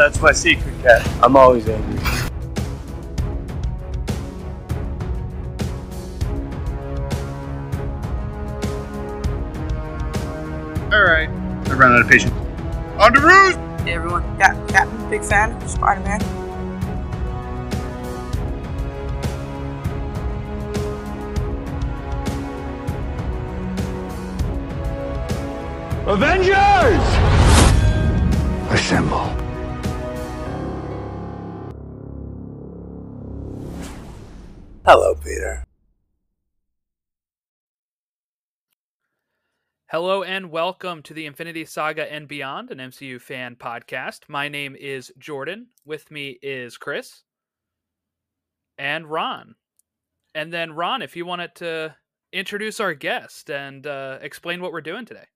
That's my secret, cat. I'm always angry. All right. I ran out of patience. On the roof! Hey everyone, Cap, Captain, big fan of Spider Man. Avengers! Assemble. Hello and welcome to the Infinity Saga and Beyond, an MCU fan podcast. My name is Jordan. With me is Chris and Ron. And then, Ron, if you wanted to introduce our guest and uh, explain what we're doing today.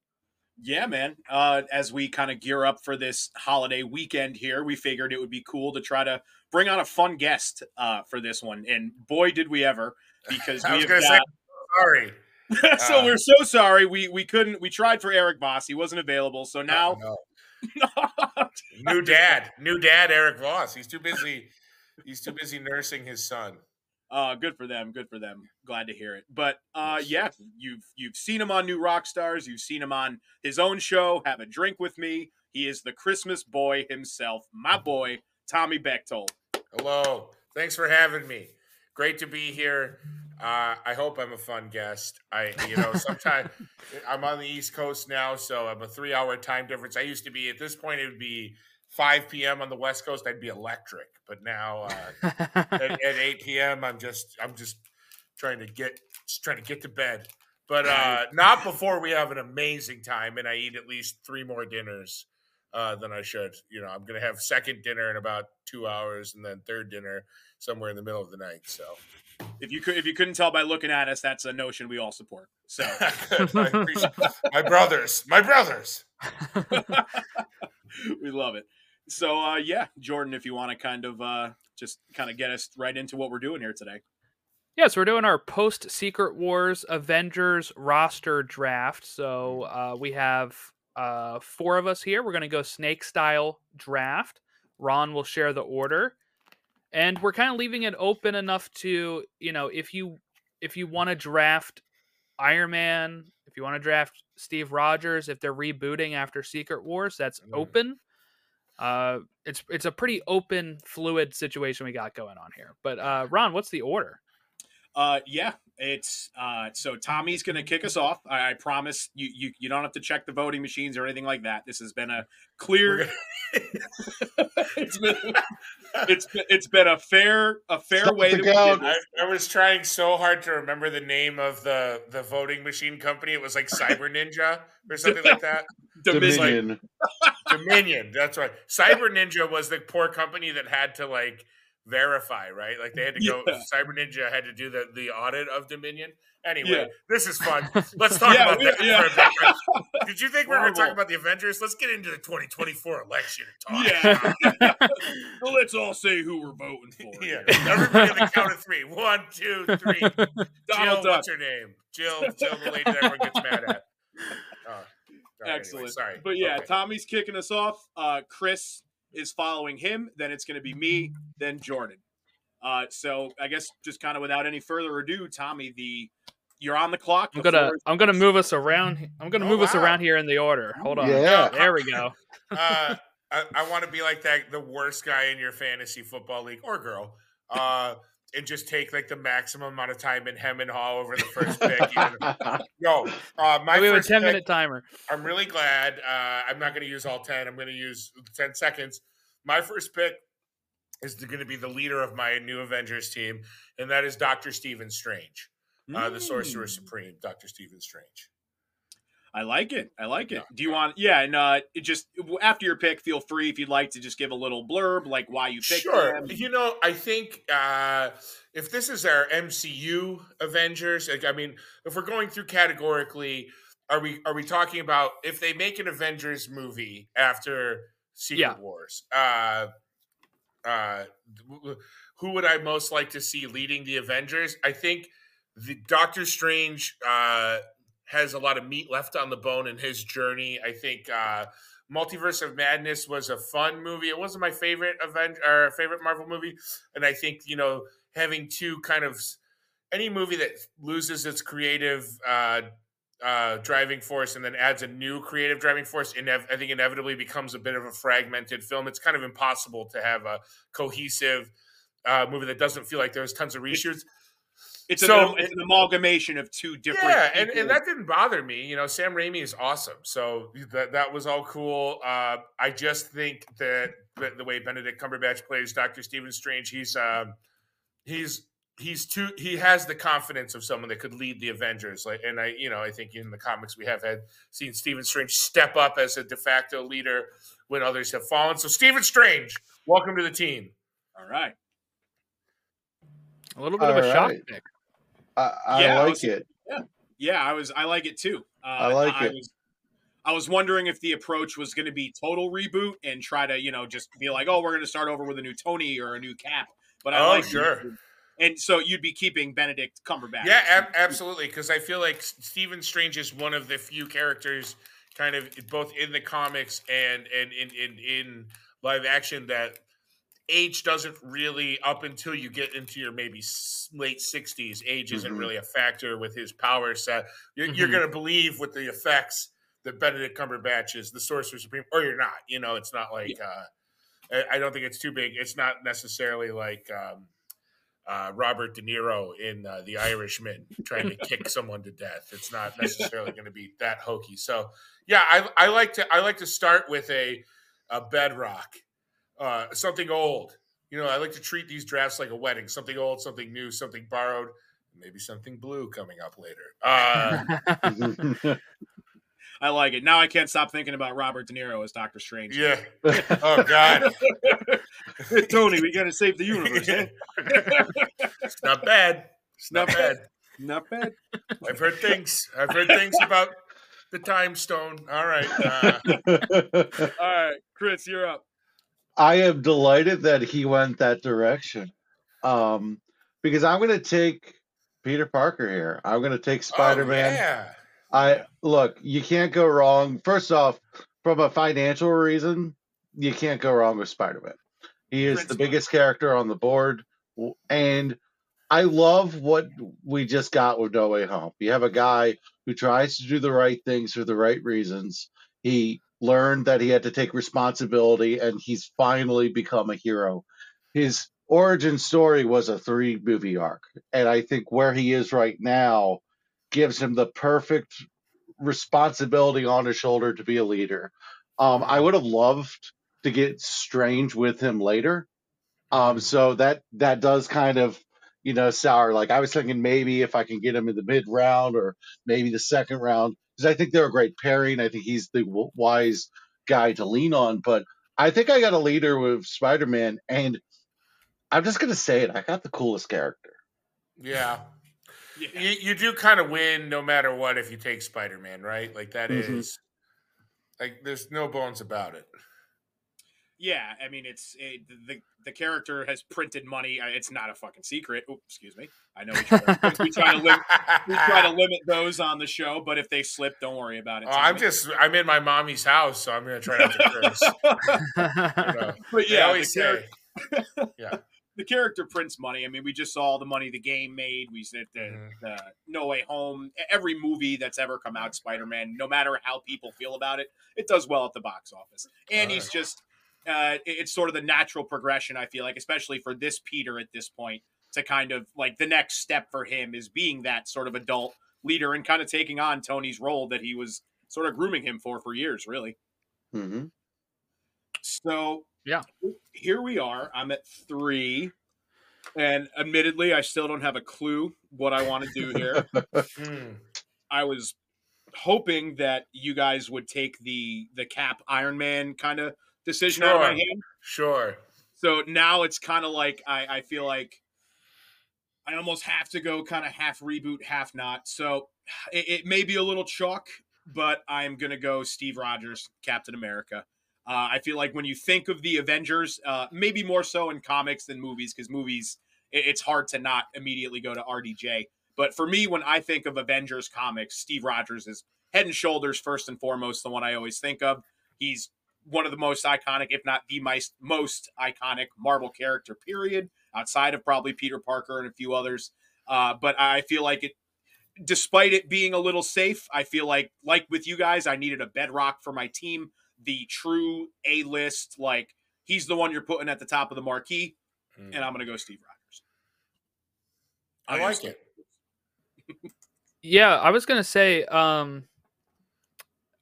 Yeah, man. Uh, as we kind of gear up for this holiday weekend here, we figured it would be cool to try to bring on a fun guest uh, for this one. And boy, did we ever! Because I we was have going to say, got- sorry. so Uh, we're so sorry. We we couldn't. We tried for Erik Voss. He wasn't available. So now, Oh, no. new dad, new dad, Erik Voss. He's too busy. He's too busy nursing his son. uh, good for them. Good for them. Glad to hear it. But uh, Yes. yeah, you've you've seen him on New Rockstars. You've seen him on his own show. Have a drink with me. He is the Christmas boy himself, my boy Tommy Bechtold. Hello. Thanks for having me. Great to be here. Uh, I hope I'm a fun guest. I, you know, sometimes I'm on the East Coast now, so I'm a three hour time difference. I used to be at this point, it would be 5 p.m. on the West Coast. I'd be electric, but now uh, at, at 8 p.m. I'm just I'm just trying to get just trying to get to bed. But uh not before we have an amazing time and I eat at least three more dinners uh than I should. You know, I'm gonna have second dinner in about two hours and then third dinner somewhere in the middle of the night. So If you could, if you couldn't tell by looking at us, that's a notion we all support. So my brothers, my brothers. we love it. So uh, yeah, Jordan, if you want to kind of uh, just kind of get us right into what we're doing here today. Yes, we're doing our post Secret Wars Avengers roster draft. So uh, we have uh, four of us here. We're going to go snake style draft. Ron will share the order, and we're kind of leaving it open enough to you know if you if you want to draft Iron Man, if you want to draft Steve Rogers, if they're rebooting after Secret Wars, that's Mm. open. Uh, it's it's a pretty open, fluid situation we got going on here. But uh, Ron, what's the order? Uh, yeah, it's uh, so Tommy's going to kick us off. I, I promise you, you, you don't have to check the voting machines or anything like that. This has been a clear. it's been it's been, it's been a fair a fair Shut way the that we did gown. this. I, I was trying so hard to remember the name of the the voting machine company. It was like Cyber Ninja or something like that. Dominion. Dominion. Dominion. That's right. Cyber Ninja was the poor company that had to like verify, right? Like they had to go. Yeah. Cyber Ninja had to do the the audit of Dominion. Anyway, Yeah. this is fun. Let's talk Yeah, about we- that. yeah. for a bit. Did you think we were going to talk about the Avengers? Let's get into the 2024 election and talk. Yeah. so let's all say who we're voting for. Yeah. Everybody on the count of three. One, two, three. Jill, Duck. what's her name? Jill, Jill, the lady that everyone gets mad at. Oh, right, anyway, Excellent. sorry. But yeah, Okay. Tommy's kicking us off. Uh, Chris is following him. Then it's going to be me. Then Jordan. Uh, so I guess just kind of without any further ado, Tommy, the you're on the clock. I'm gonna is- I'm gonna move us around. I'm gonna Oh, move us around here in the order. Hold on. Yeah. There we go. uh, I, I want to be like that, the worst guy in your fantasy football league or girl, uh, and just take like the maximum amount of time in hem and haw over the first pick. even- no, uh, my we have a 10 pick, minute timer. I'm really glad. Uh, I'm not going to use all 10. I'm going to use 10 seconds. My first pick is going to be the leader of my new Avengers team, and that is Doctor Stephen Strange, uh, the Sorcerer Mm. Supreme, Doctor Stephen Strange. I like it. I like it. Do you want? Yeah, and uh, it just after your pick, feel free if you'd like to just give a little blurb, like why you picked Sure. him. You know, I think uh, if this is our MCU Avengers, like, I mean, if we're going through categorically, are we are we talking about if they make an Avengers movie after Secret Yeah. Wars? Uh, uh, who would I most like to see leading the Avengers? I think the Doctor Strange uh, has a lot of meat left on the bone in his journey. I think uh, Multiverse of Madness was a fun movie. It wasn't my favorite event or favorite Marvel movie, and I think you know having two kind of any movie that loses its creative uh, uh, driving force and then adds a new creative driving force, inev- I think inevitably becomes a bit of a fragmented film. It's kind of impossible to have a cohesive uh, movie that doesn't feel like there's tons of reshoots. It's, So- an, it's an amalgamation of two different. Yeah, and, and that didn't bother me. You know, Sam Raimi is awesome, so that that was all cool. Uh, I just think that the, the way Benedict Cumberbatch plays Doctor Stephen Strange, he's um, he's he's too he has the confidence of someone that could lead the Avengers. Like, and I, you know, I think in the comics we have had seen Stephen Strange step up as a de facto leader when others have fallen. So, Stephen Strange, welcome to the team. All right. A little bit of a All shock pick. I, I Yeah, I like was- it. Yeah, I was. I like it too. Uh, I like I it. Was, I was wondering if the approach was going to be total reboot and try to, you know, just be like, oh, we're going to start over with a new Tony or a new Cap. But I Oh, like sure. And so you'd be keeping Benedict Cumberbatch. Yeah, ab- absolutely. Because I feel like Stephen Strange is one of the few characters, kind of both in the comics and and in in, in live action that age doesn't really up until you get into your maybe late 60s age isn't Mhm. really a factor with his power set you're, you're Mhm. going to believe with the effects that benedict cumberbatch is the sorcerer supreme or you're not you know it's not like uh I- I don't think it's too big. It's not necessarily like um, uh, Robert De Niro in uh, The Irishman trying to kick someone to death. It's not necessarily going to be that hokey. So, yeah, I, I like to I like to start with a a bedrock, uh, something old. You know, I like to treat these drafts like a wedding. Something old, something new, something borrowed, maybe something blue coming up later. I like it. Now I can't stop thinking about Robert De Niro as Doctor Strange. yeah. Oh God. Hey, Tony, we got to save the universe. eh? it's not bad. It's not Not bad. Not bad. I've heard things. I've heard things about the time stone. All right. Uh, All right, Chris, you're up. I am delighted that he went that direction. Um, because I'm going to take Peter Parker here. I'm going to take Spider oh, Man. yeah. I look, you can't go wrong. First off, from a financial reason, you can't go wrong with Spider Man. He is Prince the biggest character on the board, and I love what we just got with No Way Home. You have a guy who tries to do the right things for the right reasons. He learned that he had to take responsibility, and he's finally become a hero. His origin story was a three movie arc, and I think where he is right now gives him the perfect responsibility on his shoulder to be a leader. Um, I would have loved to get Strange with him later. Um, so that that does kind of you know sour. Like I was thinking maybe if I can get him in the mid round or maybe the second round because I think they're a great pairing. I think he's the wise guy to lean on. But I think I got a leader with Spider Man, and I'm just gonna say it. I got the coolest character. Yeah. Yeah. You, you do kind of win no matter what if you take Spider Man, right? Like that is Mhm. like there's no bones about it. Yeah, I mean, it's it, the the character has printed money. Uh, It's not a fucking secret. Oh, excuse me. I know we try, to, we try to lim- we try to limit those on the show, but if they slip, don't worry about it. Oh, I'm Tommy. just I'm in my mommy's house, so I'm gonna try not to curse. You know, but they yeah, always the, char- say the character prints money. I mean, we just saw all the money the game made. We said the, Mhm. the No Way Home. Every movie that's ever come out, Spider Man, no matter how people feel about it, it does well at the box office. And he's just, uh, it's sort of the natural progression. I feel like, especially for this Peter at this point, to kind of like the next step for him is being that sort of adult leader and kind of taking on Tony's role that he was sort of grooming him for for years, really. hmm So Yeah. here we are. I'm at three, and admittedly, I still don't have a clue what I want to do here. Hmm. I was hoping that you guys would take the the Cap Iron Man kind of decision out of my Sure. hand. Sure. So now it's kind of like I, I feel like I almost have to go kind of half reboot, half not. So it, it may be a little chalk, but I'm gonna go Steve Rogers, Captain America. Uh, I feel like when you think of the Avengers, uh, maybe more so in comics than movies, because movies it, it's hard to not immediately go to RDJ. But for me, when I think of Avengers comics, Steve Rogers is head and shoulders first and foremost the one I always think of. He's one of the most iconic, if not the most most iconic Marvel character. Period. Outside of probably Peter Parker and a few others. Uh, but I feel like it, despite it being a little safe, I feel like like with you guys, I needed a bedrock for my team. The true A list, like he's the one you're putting at the top of the marquee, Mm. and I'm gonna go Steve Rogers. I like it. Yeah, I was gonna say, um,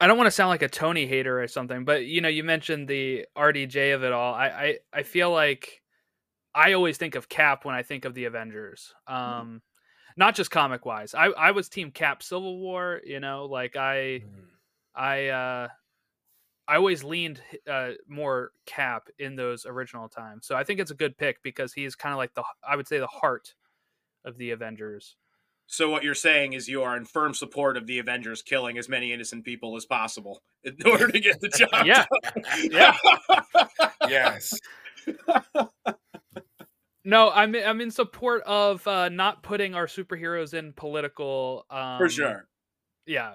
I don't want to sound like a Tony hater or something, but you know, you mentioned the RDJ of it all. I, I, I feel like I always think of Cap when I think of the Avengers. Um, not just comic wise. I, I was Team Cap Civil War. You know, like I, Mm. I, uh, I always leaned uh, more Cap in those original times. So I think it's a good pick because he's kind of like the, I would say, the heart of the Avengers. So what you're saying is you are in firm support of the Avengers killing as many innocent people as possible in order to get the job. Yeah. Yeah. yes. No, I'm I'm in support of uh, not putting our superheroes in political. Um, for sure. Yeah,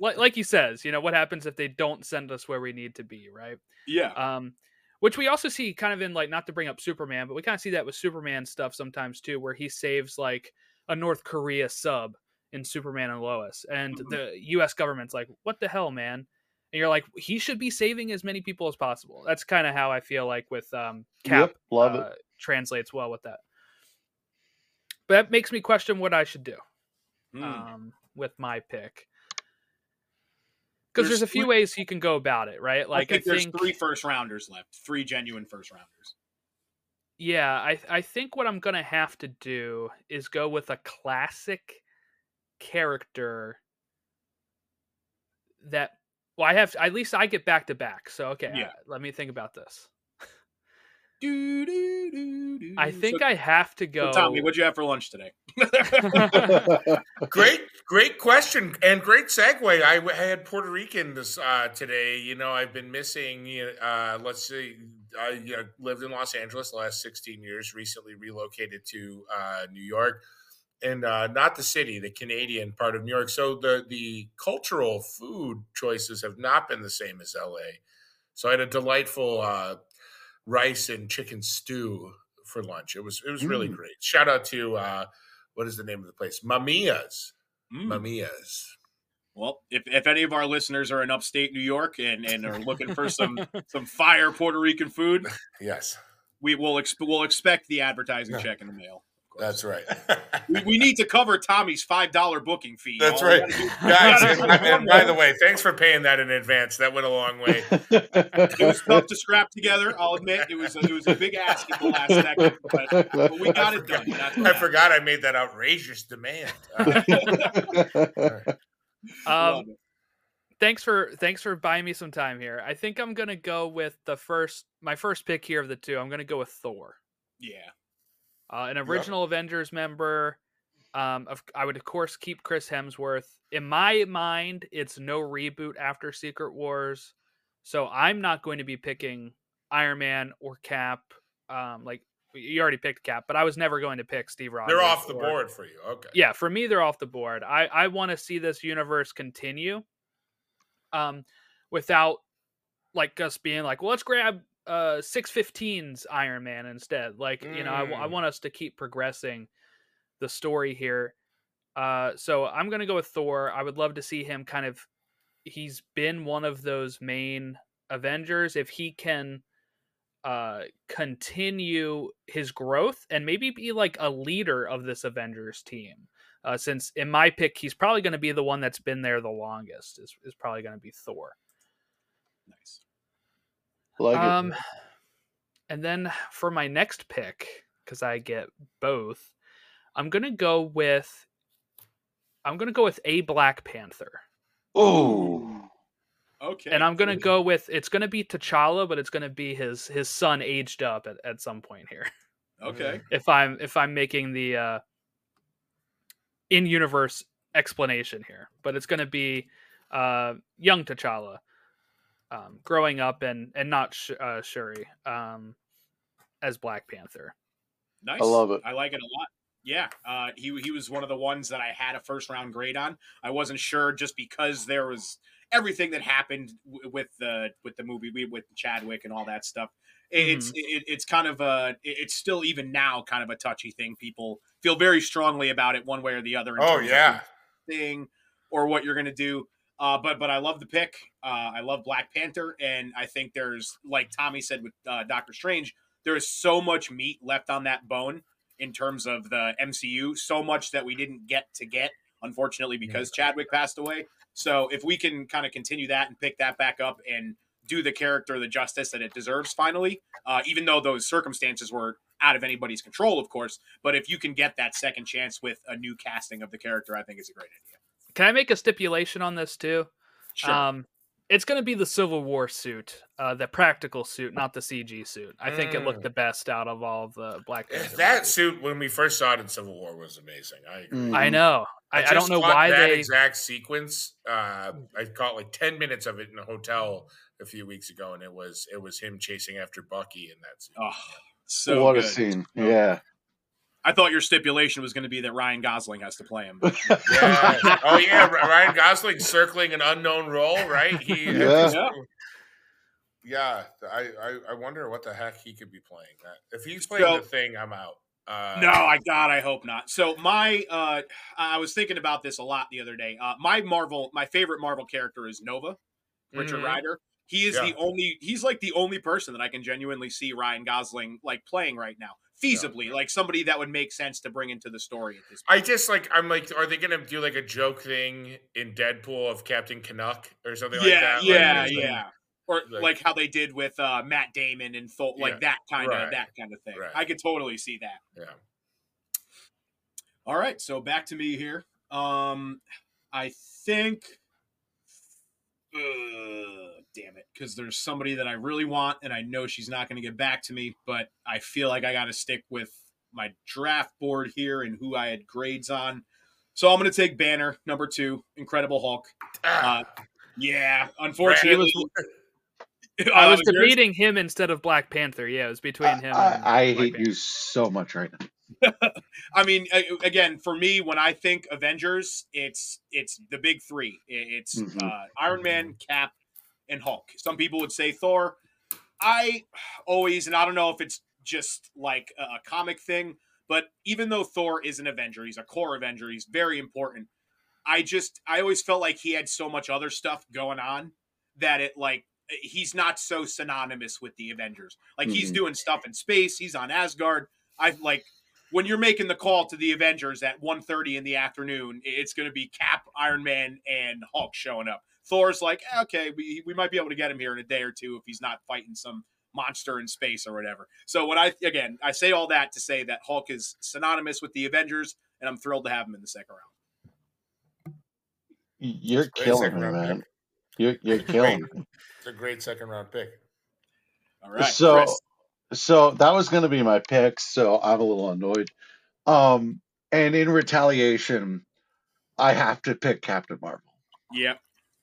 like like he says, you know, what happens if they don't send us where we need to be, right? Yeah. Um, which we also see kind of in like not to bring up Superman, but we kind of see that with Superman stuff sometimes too, where he saves like a North Korea sub in Superman and Lois, and Mhm. the U.S. government's like, "What the hell, man?" And you're like, he should be saving as many people as possible. That's kind of how I feel like with um, Cap Yep, love it. uh, translates well with that. But that makes me question what I should do Hmm. um, with my pick. Because There's there's, a few three- ways you can go about it, right? Like I think there's think, three first rounders left, three genuine first rounders. yeah, I I think what I'm gonna have to do is go with a classic character that. Well, I have at least I get back to back. So okay, Yeah. uh, let me think about this. Do, do, do, do. I think so, I have to so go. Tommy, what'd you have for lunch today? Great, great question and great segue. I had Puerto Rican this uh, today. You know, I've been missing. you know, Uh, let's see, I you know, lived in Los Angeles the last 16 years. Recently relocated to uh, New York, and uh, not the city, the Canadian part of New York. So the the cultural food choices have not been the same as LA. So I had a delightful uh, rice and chicken stew for lunch. It was it was really Mm. great. Shout out to uh, what is the name of the place? Mamia's. Mm. Mamia's. Well, if, if any of our listeners are in upstate New York and, and are looking for some some fire Puerto Rican food, Yes, we will exp- we'll expect the advertising Yeah. check in the mail. Of that's right. We, we need to cover Tommy's five dollar booking fee. That's All we right. do- Guys, and, and by the way, thanks for paying that in advance. That went a long way. it was tough to scrap together. I'll admit it was a, it was a big ask at the last second, but, but we got I it done. forgot, and That's I happened. forgot I made that outrageous demand. Um, thanks for thanks for buying me some time here. I think I'm gonna go with the first my first pick here of the two. I'm gonna go with Thor, Yeah. Uh, an original Avengers member. Um, of, I would of course keep Chris Hemsworth. In my mind, it's no reboot after Secret Wars, so I'm not going to be picking Iron Man or Cap. Um, like you already picked Cap, but I was never going to pick Steve Rogers. they're off the or- board for you. Okay. yeah for me they're off the board i i want to see this universe continue um without like us being like well let's grab uh 615's iron man instead like you know I, I Mm. want us to keep progressing the story here uh so i'm gonna go with thor i would love to see him kind of he's been one of those main avengers if he can uh continue his growth and maybe be like a leader of this avengers team uh since in my pick he's probably going to be the one that's been there the longest is, is probably going to be thor. Like it. um and then for my next pick because i get both i'm going to go with i'm going to go with a black panther Oh. Okay. and i'm going to go with it's going to be t'challa but it's going to be his his son aged up at, at some point here Okay. if I'm if I'm making the uh in universe explanation here, but it's going to be uh young T'Challa um growing up and and not sh- uh Shuri um as Black Panther. Nice. I love it. I like it a lot. Yeah, uh, he he was one of the ones that I had a first round grade on. I wasn't sure just because there was everything that happened w- with the with the movie with Chadwick and all that stuff. It's it, it's kind of a it's still even now kind of a touchy thing. People feel very strongly about it one way or the other. in Oh terms of yeah. thing or what you're going to do. Uh, but but I love the pick. Uh, I love Black Panther, and I think there's like Tommy said with uh, Doctor Strange, there is so much meat left on that bone in terms of the MCU. So much that we didn't get to get, unfortunately, because Chadwick passed away. So if we can kind of continue that and pick that back up and do the character the justice that it deserves, finally, uh, even though those circumstances were out of anybody's control, of course. But if you can get that second chance with a new casting of the character, I think it's a great idea. Can I make a stipulation on this too? Sure. Um, it's going to be the Civil War suit, uh, the practical suit, not the CG suit. I think it looked Mm. the best out of all of the Black Panther. That movies. suit when we first saw it in Civil War was amazing. I agree. Mm. I know. I, I just don't know why that they. exact sequence. Uh, I caught like ten minutes of it in a hotel a few weeks ago, and it was it was him chasing after Bucky in that scene. Oh, so what good. a scene! So Yeah, I thought your stipulation was going to be that Ryan Gosling has to play him. Yeah. oh yeah, Ryan Gosling circling an unknown role, right? He Yeah. Yeah. Yeah, I, I I wonder what the heck he could be playing. If he's playing So- the thing, I'm out. Uh, No, I God, I hope not. So my, uh, I was thinking about this a lot the other day. Uh, my Marvel, my favorite Marvel character is Nova, Richard Mhm. Rider. He is Yeah. the only, he's like the only person that I can genuinely see Ryan Gosling like playing right now, feasibly, like somebody that would make sense to bring into the story at this. point. I just like I'm like, are they gonna do like a joke thing in Deadpool of Captain Canuck or something like yeah, that? Like, yeah, like- yeah. Or like- like, how they did with uh, Matt Damon and Thor, like that kind of that kind of thing. right. I could totally see that. yeah. All right, so back to me here. Um, I think, uh, damn it, because there's somebody that I really want, and I know she's not going to get back to me, but I feel like I got to stick with my draft board here and who I had grades on. So I'm going to take Banner number two, Incredible Hulk. Ah, Uh, yeah, unfortunately, I was yours? debating him instead of Black Panther. Yeah, it was between him. and I, I hate Panther. you so much right now. I mean, again, for me, when I think Avengers, it's it's the big three. It's Mhm. uh, Iron Man, Cap, and Hulk. Some people would say Thor. I always, and I don't know if it's just like a, comic thing, but even though Thor is an Avenger, he's a core Avenger. He's very important. I just, I always felt like he had so much other stuff going on that it like he's not so synonymous with the Avengers. Like he's Mhm. doing stuff in space. He's on Asgard. I like when you're making the call to the Avengers at 1.30 in the afternoon, it's going to be Cap, Iron Man, and Hulk showing up. Thor's like, "Eh, okay, we, we might be able to get him here in a day or two if he's not fighting some monster in space or whatever. So when I again, I say all that to say that Hulk is synonymous with the Avengers, and I'm thrilled to have him in the second round. You're killing me, man. You're you're killing me. It's a great second round pick. All right, so Chris. So that was going to be my pick. So I'm a little annoyed. Um, and in retaliation, I have to pick Captain Marvel. Yep,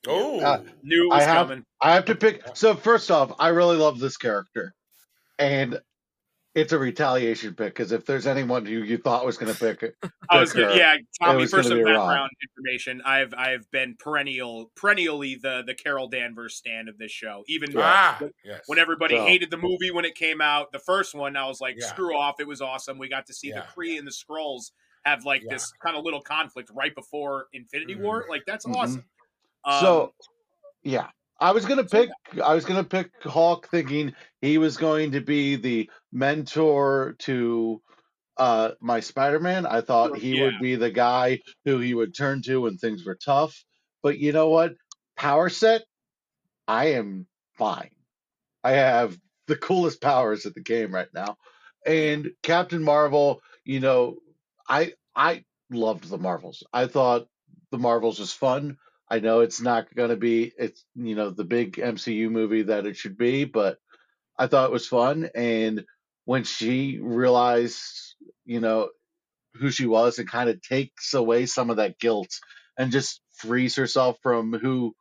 Oh, Uh, knew it I was have- coming. I have to pick. So first off, I really love this character, and it's a retaliation pick because if there's anyone who you thought was going to pick it, I was gonna, her, yeah, Tommy. For some be Rob. background information, I've I've been perennial, perennially the the Carol Danvers stand of this show. Even ah, when- yes. when everybody So- hated the movie when it came out, the first one, I was like, Yeah. screw off. It was awesome. We got to see Yeah. the Kree and the Skrulls have like Yeah. this kind of little conflict right before Infinity Mhm. War. Like that's Mhm. awesome. Um, so yeah, I was gonna pick. I was gonna pick Hulk, thinking he was going to be the mentor to uh my Spider-Man. I thought he Yeah. would be the guy who he would turn to when things were tough. But you know what? Power set, I am fine. I have the coolest powers at the game right now. And Captain Marvel, you know, I I loved the Marvels. I thought the Marvels was fun. I know it's not going to be it's you know the big MCU movie that it should be, but I thought it was fun and when she realized, you know, who she was and kind of takes away some of that guilt and just frees herself from who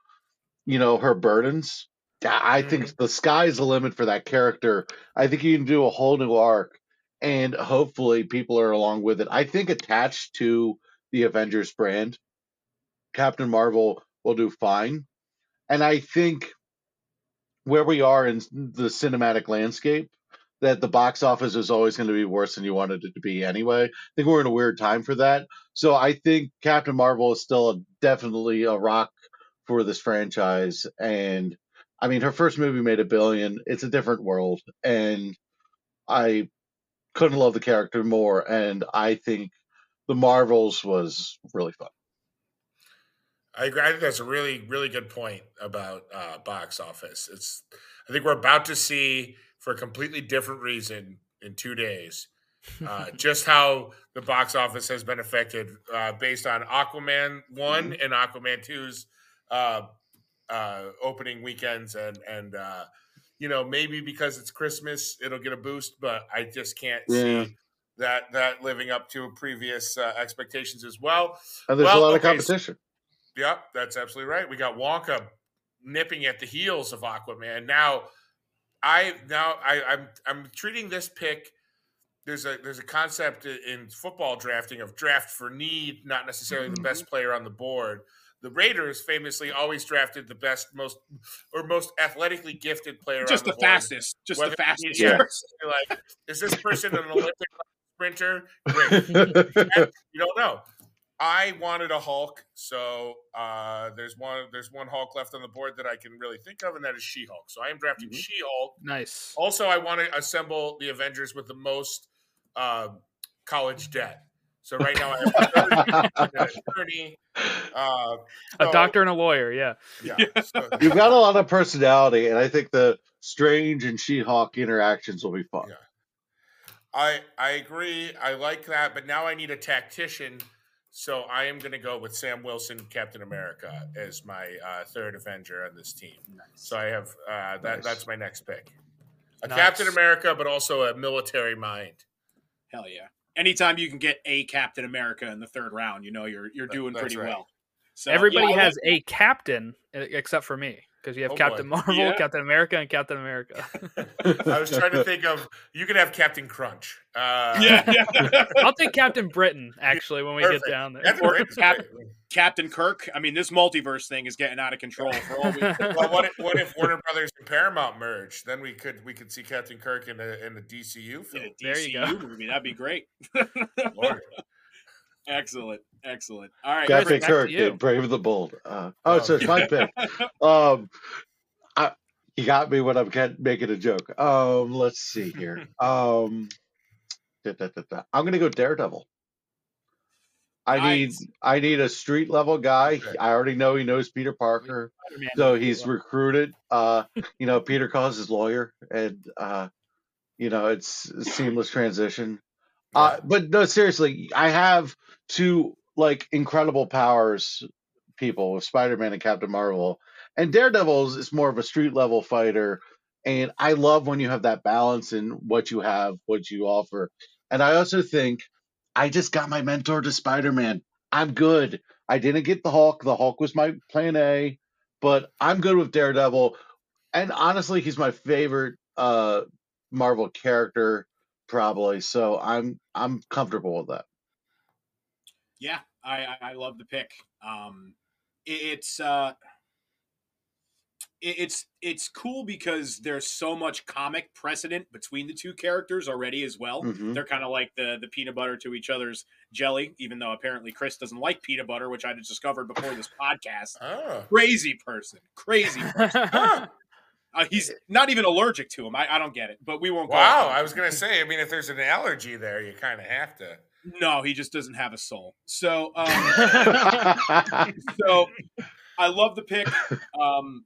you know her burdens. I I think mm-hmm. the sky's the limit for that character. I think you can do a whole new arc and hopefully people are along with it. I think attached to the Avengers brand, Captain Marvel will do fine. And I think where we are in the cinematic landscape, that the box office is always going to be worse than you wanted it to be anyway. I think we're in a weird time for that. So I think Captain Marvel is still a, definitely a rock for this franchise. And I mean, her first movie made a billion. It's a different world. And I couldn't love the character more. And I think the Marvels was really fun. I agree. I think that's a really, really good point about uh, box office. It's, I think we're about to see, for a completely different reason, in two days, uh, just how the box office has been affected uh, based on Aquaman one Mm-hmm. and Aquaman 2's uh, uh, opening weekends, and and uh, you know maybe because it's Christmas, it'll get a boost, but I just can't Yeah. see that that living up to previous uh, expectations as well. And there's Well, a lot of okay, so- competition. Yep, that's absolutely right. We got Wonka nipping at the heels of Aquaman. Now, I now I, I'm I'm treating this pick. There's a there's a concept in football drafting of draft for need, not necessarily the mm-hmm. best player on the board. The Raiders famously always drafted the best, most or most athletically gifted player. Just on the the, fastest. Just the fastest. Yeah. Like, is this person an Olympic sprinter? Great. you don't know. I wanted a Hulk, so uh, there's one there's one Hulk left on the board that I can really think of, and that is She-Hulk. So I am drafting Mhm. She-Hulk. Nice. Also, I want to assemble the Avengers with the most um college debt. So right now I have 30, an attorney. Uh, A doctor and a lawyer. Yeah. Yeah. so- You've got a lot of personality, and I think the Strange and She-Hulk interactions will be fun. Yeah. I I agree. I like that, but now I need a tactician. So I am going to go with Sam Wilson, Captain America, as my uh, third Avenger on this team. So I have uh, that. Nice. That's my next pick. A Nice. Captain America, but also a military mind. Hell yeah. Anytime you can get a Captain America in the third round, you know you're you're doing that's pretty right. well. So Everybody yeah, has a captain except for me because you have Oh, Captain boy. Marvel, Yeah. Captain America, and Captain America. I was trying to think of you could have Captain Crunch. Uh, yeah, yeah. I'll take Captain Britain actually when we Perfect. get down there. Captain Or Cap- Captain Kirk. I mean, this multiverse thing is getting out of control. For all we, Well, what if, what if Warner Brothers and Paramount merge? Then we could we could see Captain Kirk in a in a DCU in film. a There you DCU go. movie, that'd be great. Lord. Excellent, excellent. All right, Captain back to Kirk, you. Brave the Bold. Uh, oh, Oh, so it's my pick. Um, I, you got me when I'm ca- making a joke. Um, let's see here. Um, da, da, da, da. I'm gonna go Daredevil. I Nice. need I need a street level guy. Okay. I already know he knows Peter Parker, Spider-Man. so he's recruited. Uh, you know, Peter calls his lawyer, and uh, you know, it's a seamless transition. Uh, but no, seriously, I have two like incredible powers people with Spider-Man and Captain Marvel, and Daredevil is- is more of a street level fighter. And I love when you have that balance in what you have, what you offer. And I also think I just got my mentor to Spider-Man. I'm good. I didn't get the Hulk. The Hulk was my plan A, but I'm good with Daredevil. And honestly, he's my favorite uh Marvel character probably. So I'm I'm comfortable with that. Yeah, I I, I love the pick. Um, it's uh, it's it's cool because there's so much comic precedent between the two characters already as well. Mhm. They're kind of like the the peanut butter to each other's jelly, even though apparently Chris doesn't like peanut butter, which I just discovered before this podcast. Oh. Crazy person, crazy. person. Uh, he's not even allergic to him. I, I don't get it, but we won't. go Wow, I was gonna say. I mean, if there's an allergy there, you kind of have to. No, he just doesn't have a soul. So, um, so I love the pick. Um,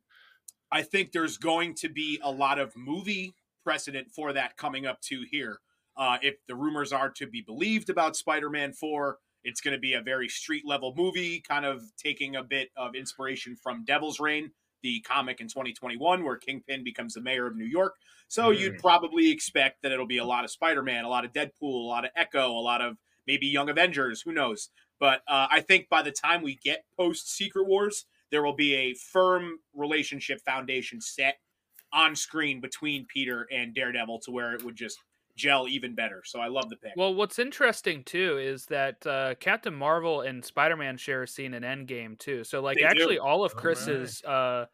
I think there's going to be a lot of movie precedent for that coming up too here. Uh, if the rumors are to be believed about Spider-Man 4, it's going to be a very street level movie, kind of taking a bit of inspiration from Devil's Reign, the comic in 2021, where Kingpin becomes the mayor of New York. So you'd probably expect that it'll be a lot of Spider-Man, a lot of Deadpool, a lot of Echo, a lot of maybe Young Avengers. Who knows? But uh, I think by the time we get post Secret Wars, there will be a firm relationship foundation set on screen between Peter and Daredevil to where it would just gel even better. So I love the pick. Well, what's interesting too is that uh, Captain Marvel and Spider Man share a scene in Endgame too. So like They do. actually all of All right. Chris's uh,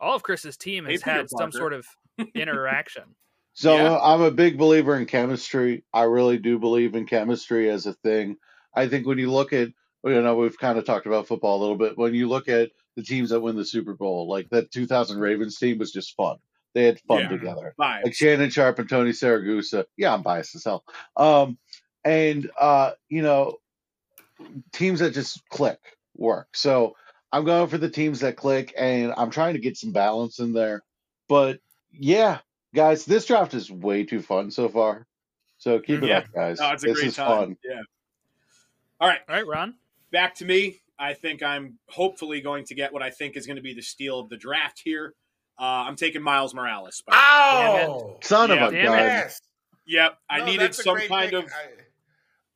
all of Chris's team has Peter had some sort of interaction. So Yeah. I'm a big believer in chemistry. I really do believe in chemistry as a thing. I think when you look at, you know, we've kind of talked about football a little bit. When you look at the teams that win the Super Bowl, like that 2000 Ravens team was just fun. They had fun Yeah. together. Five. Like Shannon Sharpe and Tony Siragusa. Yeah, I'm biased as hell. Um, and uh, you know, teams that just click work. So I'm going for the teams that click, and I'm trying to get some balance in there. But yeah, guys, this draft is way too fun so far. So keep it Yeah. up, guys. No, it's a this great is time. fun. Yeah. All right, All right, Ron. back to me. I think I'm hopefully going to get what I think is going to be the steal of the draft here. Uh, I'm taking Miles Morales. by- Oh, Son Yeah, of a damn gun. yes. Yep, I No, needed some kind pick. of.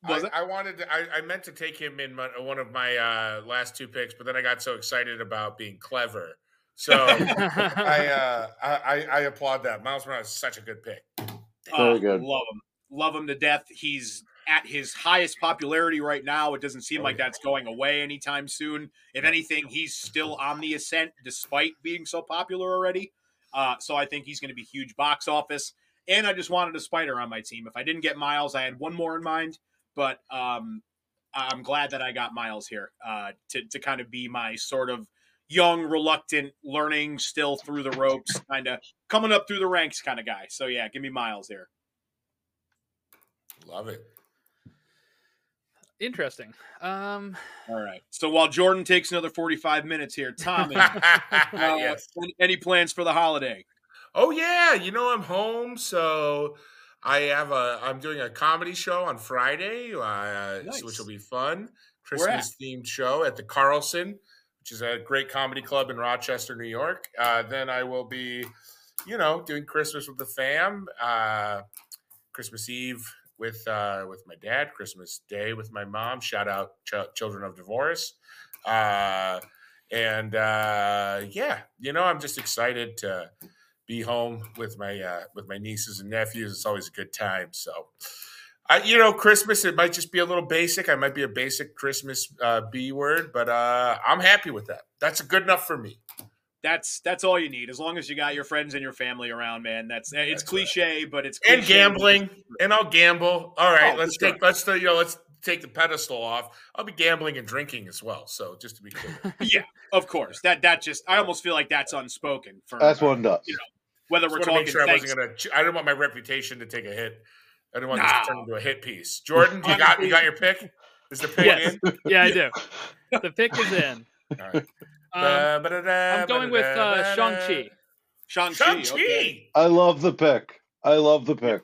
I, Was I. I wanted to, I, I meant to take him in my, one of my uh, last two picks, but then I got so excited about being clever. So I, uh, I I I applaud that. Miles Morales is such a good pick. Very uh, good. Love him. Love him to death. He's at his highest popularity right now. It doesn't seem Oh, like that's going away anytime soon. If anything, he's still on the ascent despite being so popular already. Uh, so I think he's going to be huge box office. And I just wanted a spider on my team. If I didn't get Miles, I had one more in mind, but um, I'm glad that I got Miles here uh, to to kind of be my sort of young, reluctant, learning still through the ropes, kind of coming up through the ranks kind of guy. So yeah, give me Miles here. Love it. Interesting. Um, All right. So while Jordan takes another 45 minutes here, Tommy, uh, yes. any- any plans for the holiday? Oh yeah, you know I'm home, so I have a I'm doing a comedy show on Friday, uh, Nice. which will be fun. Christmas themed show at the Carlson, which is a great comedy club in Rochester, New York. Uh, then I will be, you know, doing Christmas with the fam, uh, Christmas Eve with uh, with my dad, Christmas Day with my mom. Shout out Ch- Children of Divorce. Uh, and uh, yeah, you know, I'm just excited to be home with my uh, with my nieces and nephews. It's always a good time. So, I, you know, Christmas it might just be a little basic. I might be a basic Christmas uh, B word, but uh, I'm happy with that. That's good enough for me. That's that's all you need. As long as you got your friends and your family around, man. That's eh, it's That's right. cliche, but it's And gambling, and I'll gamble. All right, Oh, let's for sure. take let's you know let's take the pedestal off. I'll be gambling and drinking as well. So just to be clear, Yeah, of course. That that just I almost feel like that's unspoken for That's one does. You whether just we're talking. make sure I thanks- wasn't gonna. I didn't want my reputation to take a hit. I didn't want this to turn into a hit piece. Jordan, you got you got your pick. Is the pick Yes. in? yeah, I do. The pick is in. All right. Um, I'm going with uh, Shang Chi. Shang-Chi. Shang-Chi. okay. I love the pick. I love the pick.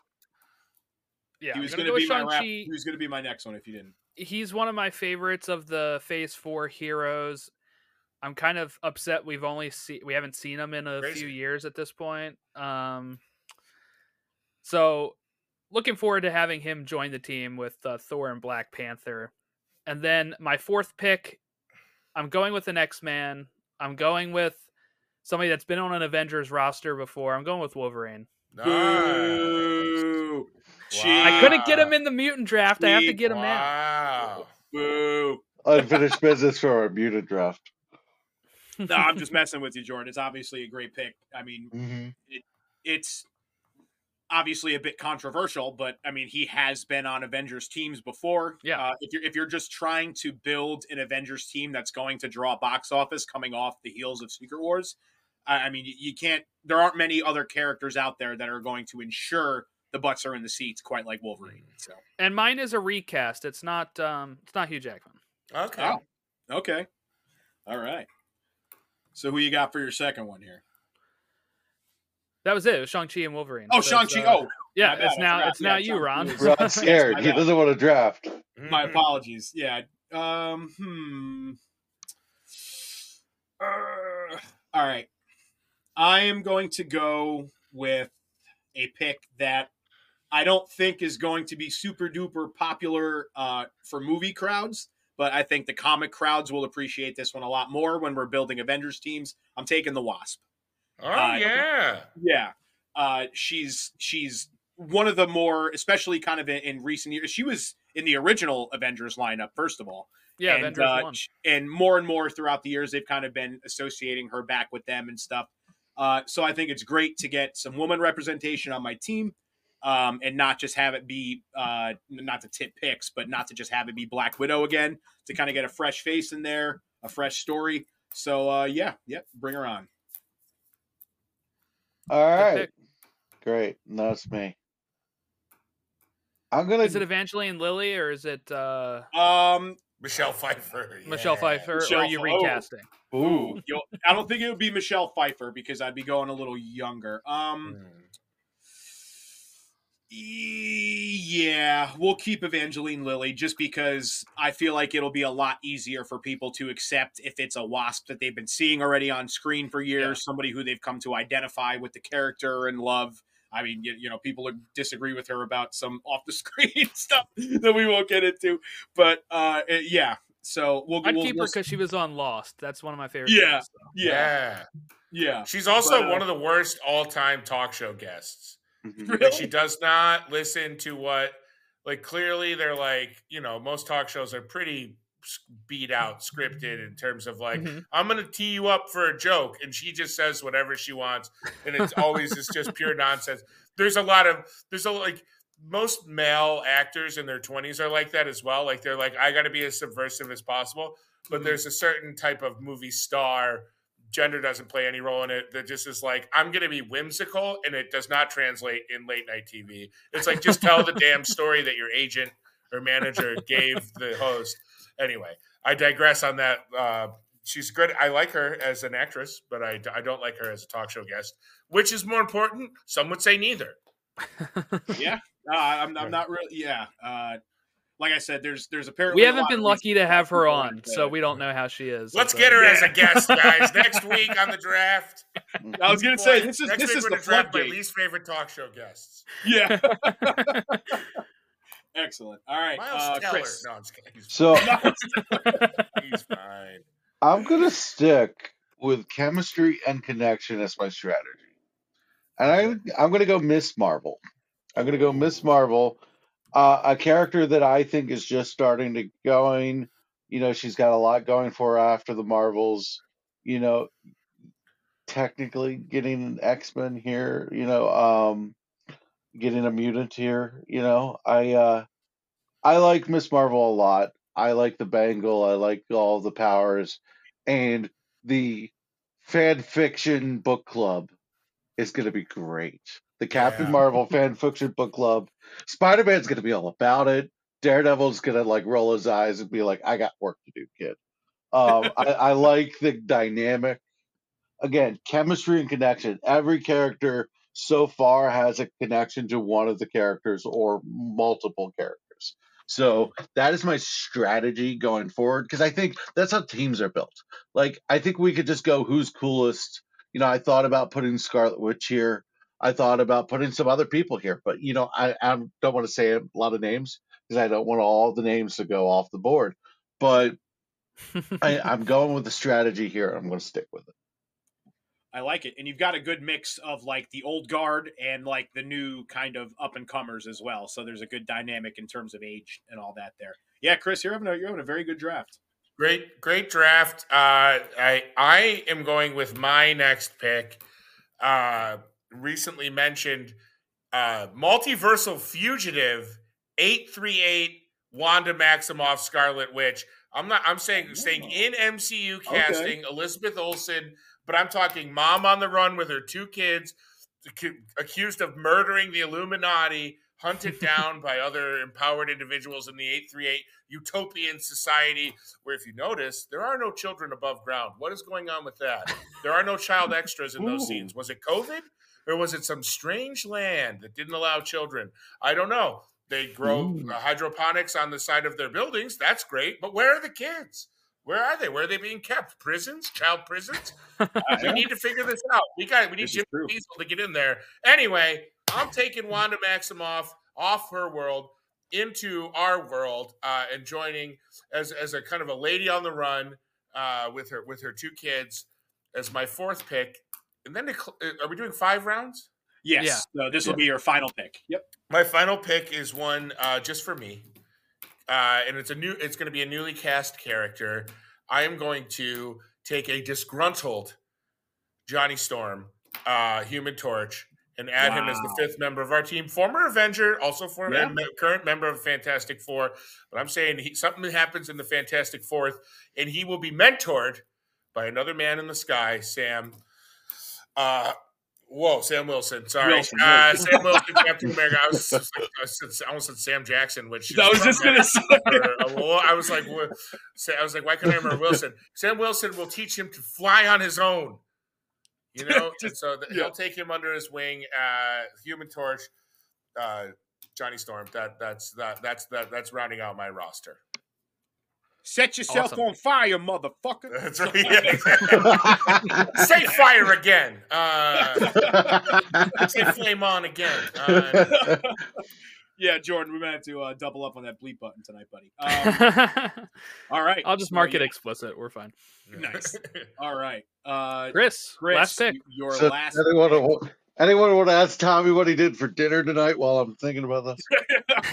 Yeah, He was going gonna be my rap, Shang-Chi. he was going to be my next one if you didn't. he's one of my favorites of the Phase Four heroes. I'm kind of upset we've only see we haven't seen him in a Crazy. few years at this point. Um, so looking forward to having him join the team with uh, Thor and Black Panther. And then my fourth pick, I'm going with an X Man. I'm going with somebody that's been on an Avengers roster before. I'm going with Wolverine. Nice. Boo. Cheat. I couldn't get him in the mutant draft. I have to get him now. Wow. Boo. Unfinished business for our mutant draft. No, I'm just messing with you, Jordan. It's obviously a great pick. I mean, Mm-hmm. it's obviously a bit controversial, but I mean, he has been on Avengers teams before. Yeah. Uh, if you're if you're just trying to build an Avengers team that's going to draw box office coming off the heels of Secret Wars, I, I mean, you, you can't. There aren't many other characters out there that are going to ensure the butts are in the seats quite like Wolverine. So And mine is a recast. It's not um it's not Hugh Jackman. Okay. Oh, okay, all right. So who you got for your second one here? That was it. It was Shang-Chi and Wolverine. Oh, So Shang Chi. uh, Oh, yeah, my bad, it's now forgot. it's now Yeah, you, Ron. Ron's scared. he doesn't want to draft. My Mhm. apologies. Yeah. Um. Hmm. Uh, all right. I am going to go with a pick that I don't think is going to be super duper popular uh, for movie crowds, but I think the comic crowds will appreciate this one a lot more when we're building Avengers teams. I'm taking the Wasp. Oh Uh, yeah. Yeah. Uh, she's she's one of the more, especially kind of in, in recent years, she was in the original Avengers lineup first of all. Yeah, and, Avengers uh, one. and more and more throughout the years, they've kind of been associating her back with them and stuff. Uh, so I think it's great to get some woman representation on my team, um, and not just have it be uh, not to tip picks, but not to just have it be Black Widow again. To kind of get a fresh face in there, a fresh story. So uh, yeah, yep, bring her on. All Good right. pick. Great. And That's me. I'm gonna Is it Evangeline Lilly or is it uh, Um, Michelle Pfeiffer. Michelle. Pfeiffer Michelle or are you Pfeiffer. Oh. recasting? Ooh, I don't think it would be Michelle Pfeiffer because I'd be going a little younger. Um, Hmm. Yeah, we'll keep Evangeline Lilly just because I feel like it'll be a lot easier for people to accept if it's a wasp that they've been seeing already on screen for years, somebody who they've come to identify with the character and love. I mean, you, you know, people would disagree with her about some off the screen stuff that we won't get into, but uh, it- yeah. So we'll, I'd we'll, keep her we'll- because she was on Lost. That's one of my favorite. Yeah. shows, so. yeah, yeah. yeah. She's also But, uh, one of the worst all-time talk show guests. Mhm. Like she does not listen to what like clearly they're like, you know, most talk shows are pretty beat out scripted in terms of like Mhm. I'm going to tee you up for a joke and she just says whatever she wants and it's always it's just pure nonsense. There's a lot of there's a like most male actors in their 20s are like that as well. Like they're like I got to be as subversive as possible, but Mhm. there's a certain type of movie star gender doesn't play any role in it. That just is like, I'm going to be whimsical, and it does not translate in late night TV. It's like just tell the damn story that your agent or manager gave the host. Anyway, I digress on that. Uh, she's good. I like her as an actress, but I, I don't like her as a talk show guest. Which is more important? Some would say neither. yeah, uh, I'm, I'm not really. Yeah, uh, like I said, there's there's apparently We haven't lot been lucky to have her on, like so we don't know how she is. Let's So- get her as a guest, guys. Next week on the draft. I was gonna say this is next this week is we're the draft my least favorite talk show guests. Yeah, excellent. All right, Miles uh, Chris. No, I'm just kidding. He's, So he's fine. I'm gonna stick with chemistry and connection as my strategy, and I I'm gonna go Miss Marvel. I'm gonna go Miss Marvel, uh, a character that I think is just starting to going. You know, she's got a lot going for her after the Marvels. You know, technically getting an X Men here. You know, um, getting a mutant here. You know, I uh, I like Miss Marvel a lot. I like the bangle. I like all the powers, and the fan fiction book club is going to be great. The Captain Yeah. Marvel fan fiction book club. Spider Man's going to be all about it. Daredevil's going to like roll his eyes and be like, "I got work to do, kid." Um, I, I like the dynamic. Again, chemistry and connection. Every character so far has a connection to one of the characters or multiple characters. So that is my strategy going forward because I think that's how teams are built. Like I think we could just go who's coolest. You know, I thought about putting Scarlet Witch here. I thought about putting some other people here, but you know, I, I don't want to say a lot of names because I don't want all the names to go off the board. But I, I'm going with the strategy here. I'm going to stick with it. I like it, and you've got a good mix of like the old guard and like the new kind of up and comers as well. So there's a good dynamic in terms of age and all that there. Yeah, Chris, you're having a you're having a very good draft. Great, great draft. Uh, I I am going with my next pick. Uh, recently mentioned uh, multiversal fugitive eight three eight Wanda Maximoff Scarlet Witch. I'm not. I'm saying saying in MCU casting Elizabeth Olsen, but I'm talking mom on the run with her two kids, ac- accused of murdering the Illuminati, hunted down by other empowered individuals in the 838 utopian society, where if you notice, there are no children above ground. What is going on with that? There are no child extras in those Ooh. scenes. Was it COVID? Or was it some strange land that didn't allow children? I don't know. They grow Ooh. uh, hydroponics on the side of their buildings. That's great. But where are the kids? Where are they? Where are they being kept? Prisons? Child prisons? we need to figure this out. We got we need Jim. Diesel to get in there. Anyway, I'm taking Wanda Maximoff off her world into our world uh, and joining as as a kind of a lady on the run uh, with her with her two kids as my fourth pick. And then cl- uh, are we doing five rounds? Yes. So this will be your final pick. Yep. My final pick is one uh, just for me, uh, and it's a new. It's going to be a newly cast character. I am going to take a disgruntled Johnny Storm, uh, Human Torch, and add him as the fifth member of our team. Former Avenger, also former Yeah. and me- current member of Fantastic Four. But I'm saying he, something happens in the Fantastic Fourth, and he will be mentored by another man in the sky, Sam. Uh, whoa, Sam Wilson. Sorry, Wilson, uh. Sam Wilson, Captain America. I was, I, said, I almost said Sam Jackson, which I was just gonna say. or- I was like, what? I was like, why can't I remember Wilson? Sam Wilson will teach him to fly on his own. You know, and so th- yeah. he'll take him under his wing. Uh, Human Torch, uh, Johnny Storm. That that's that that's that that's rounding out my roster. Set yourself Awesome. on fire, motherfucker. That's right. Yeah. say fire again. Uh, say flame on again. Uh, yeah, Jordan, we might have to uh, double up on that bleep button tonight, buddy. Um, all right. I'll just So, mark it yeah, explicit. We're fine. Nice. All right. Uh, Chris, Chris, last pick. your So last. anyone, wa- anyone want to ask Tommy what he did for dinner tonight while I'm thinking about this?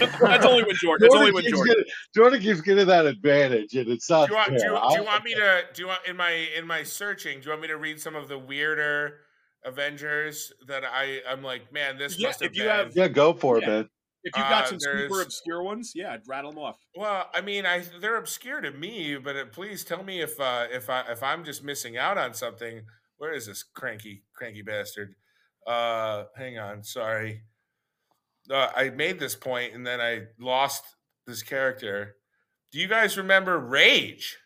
That's only when Jordan. That's only when keeps Jordan. Getting, Jordan keeps getting that advantage, and it's not do you want do fair. you, do you want me to do you want in my in my searching? Do you want me to read some of the weirder Avengers that I I'm like, man, this Yeah, must have if you been. have- yeah, go for it, Yeah. man. If you've got Uh, some super obscure ones, yeah, rattle them off. Well, I mean, I they're obscure to me, but uh, please tell me if uh, if I if I'm just missing out on something. Where is this cranky cranky bastard? Uh, hang on, sorry. Uh, I made this point and then I lost this character. Do you guys remember Rage?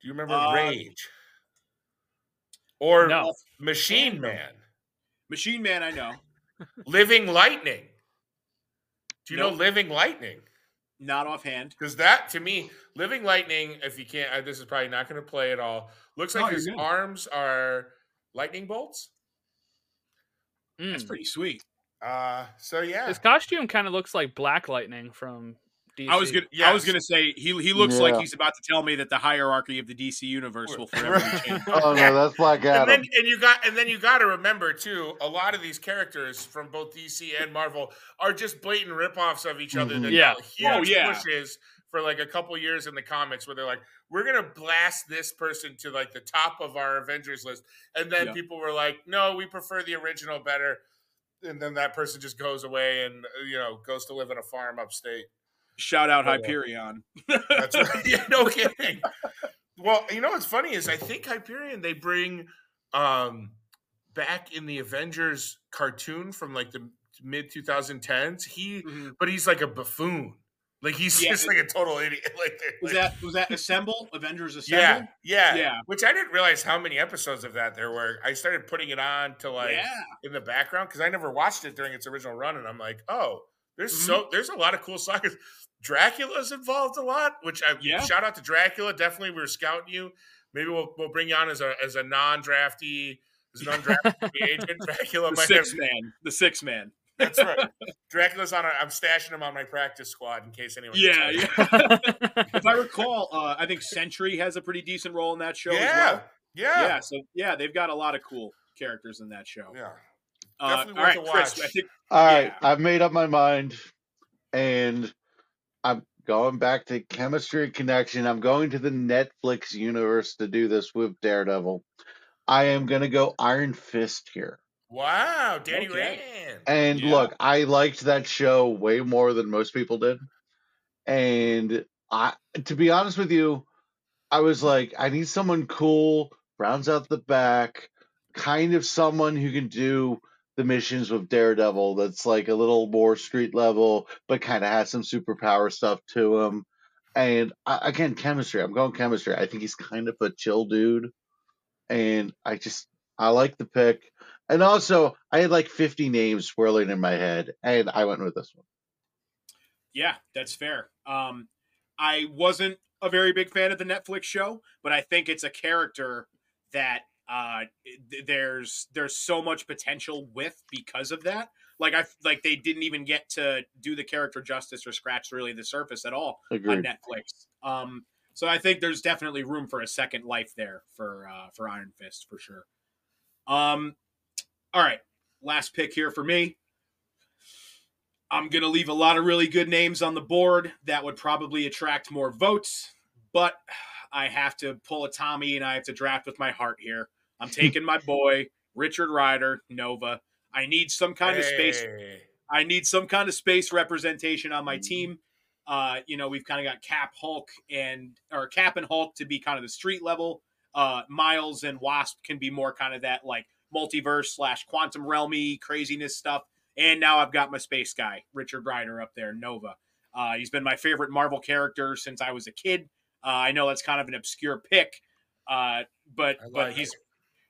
Do you remember Uh, Rage? Or No. Machine Man? Machine Man, I know. Living Lightning? Do you know Living Lightning? Not offhand. Because that to me, Living Lightning, if you can't, this is probably not going to play at all. Looks like you're his arms are lightning bolts. That's Mm. pretty sweet. Uh, so yeah, His costume kind of looks like Black Lightning from DC. I was gonna. I was gonna say he he looks like he's about to tell me that the hierarchy of the DC universe will forever change. Oh no, that's Black and Adam. then and you got and then you got to remember too, a lot of these characters from both DC and Marvel are just blatant ripoffs of each other. That Mhm. Yeah. got huge Oh, yeah. pushes for like a couple years in the comics where they're like, we're gonna blast this person to like the top of our Avengers list, and then Yeah. people were like, no, we prefer the original better. And then that person just goes away and you know goes to live in a farm upstate. Shout out Oh. Hyperion. That's right. Yeah, no kidding. Well, you know what's funny is I think Hyperion they bring um back in the Avengers cartoon from like the mid 2010s. He Mhm. but he's like a buffoon. Like he's Yeah, just it- like a total idiot. Like, Was that was that Assemble Avengers Assemble? yeah, yeah, Yeah. Which I didn't realize how many episodes of that there were. I started putting it on to like yeah. in the background because I never watched it during its original run, and I'm like, oh, there's Mhm. so there's a lot of cool sagas. Dracula's involved a lot, which I Yeah. shout out to Dracula. Definitely, we were scouting you. Maybe we'll we'll bring you on as a as a non-drafty as an undrafted agent. Dracula The have, six man. The six man. That's right. Dracula's on. A, I'm stashing him on my practice squad in case anyone. Yeah, yeah. if I recall, uh, I think Sentry has a pretty decent role in that show yeah, as well. yeah, Yeah, so yeah, they've got a lot of cool characters in that show. yeah. Uh, Definitely all right, worth a Chris, watch. I think All right, Yeah. I've made up my mind, and I'm going back to chemistry connection. I'm going to the Netflix universe to do this with Daredevil. I am going to go Iron Fist here. Wow, Danny Okay. Rand. And Yeah. look, I liked that show way more than most people did. And I to be honest with you, I was like, I need someone cool, rounds out the back, kind of someone who can do the missions with Daredevil that's like a little more street level, but kind of has some superpower stuff to him. And I, again, chemistry. I'm going chemistry. I think he's kind of a chill dude. And I just, I like the pick. And also, I had like 50 names swirling in my head, and I went with this one. Yeah, that's fair. Um, I wasn't a very big fan of the Netflix show, but I think it's a character that uh, th- there's there's so much potential with because of that. Like I like they didn't even get to do the character justice or scratch really the surface at all on Netflix. Um, so I think there's definitely room for a second life there for uh, for Iron Fist for sure. Um, all right, last pick here for me. I'm going to leave a lot of really good names on the board that would probably attract more votes, but I have to pull a Tommy and I have to draft with my heart here. I'm taking my boy, Richard Rider, Nova. I need some kind of space. I need some kind of space representation on my team. Uh, you know, we've kind of got Cap, Hulk, and or Cap and Hulk to be kind of the street level. Uh, Miles and Wasp can be more kind of that like multiverse slash quantum realmy craziness stuff. And now I've got my space guy, Richard Rider, up there, Nova. Uh, he's been my favorite Marvel character since I was a kid. Uh, I know that's kind of an obscure pick, uh, but like but he's it.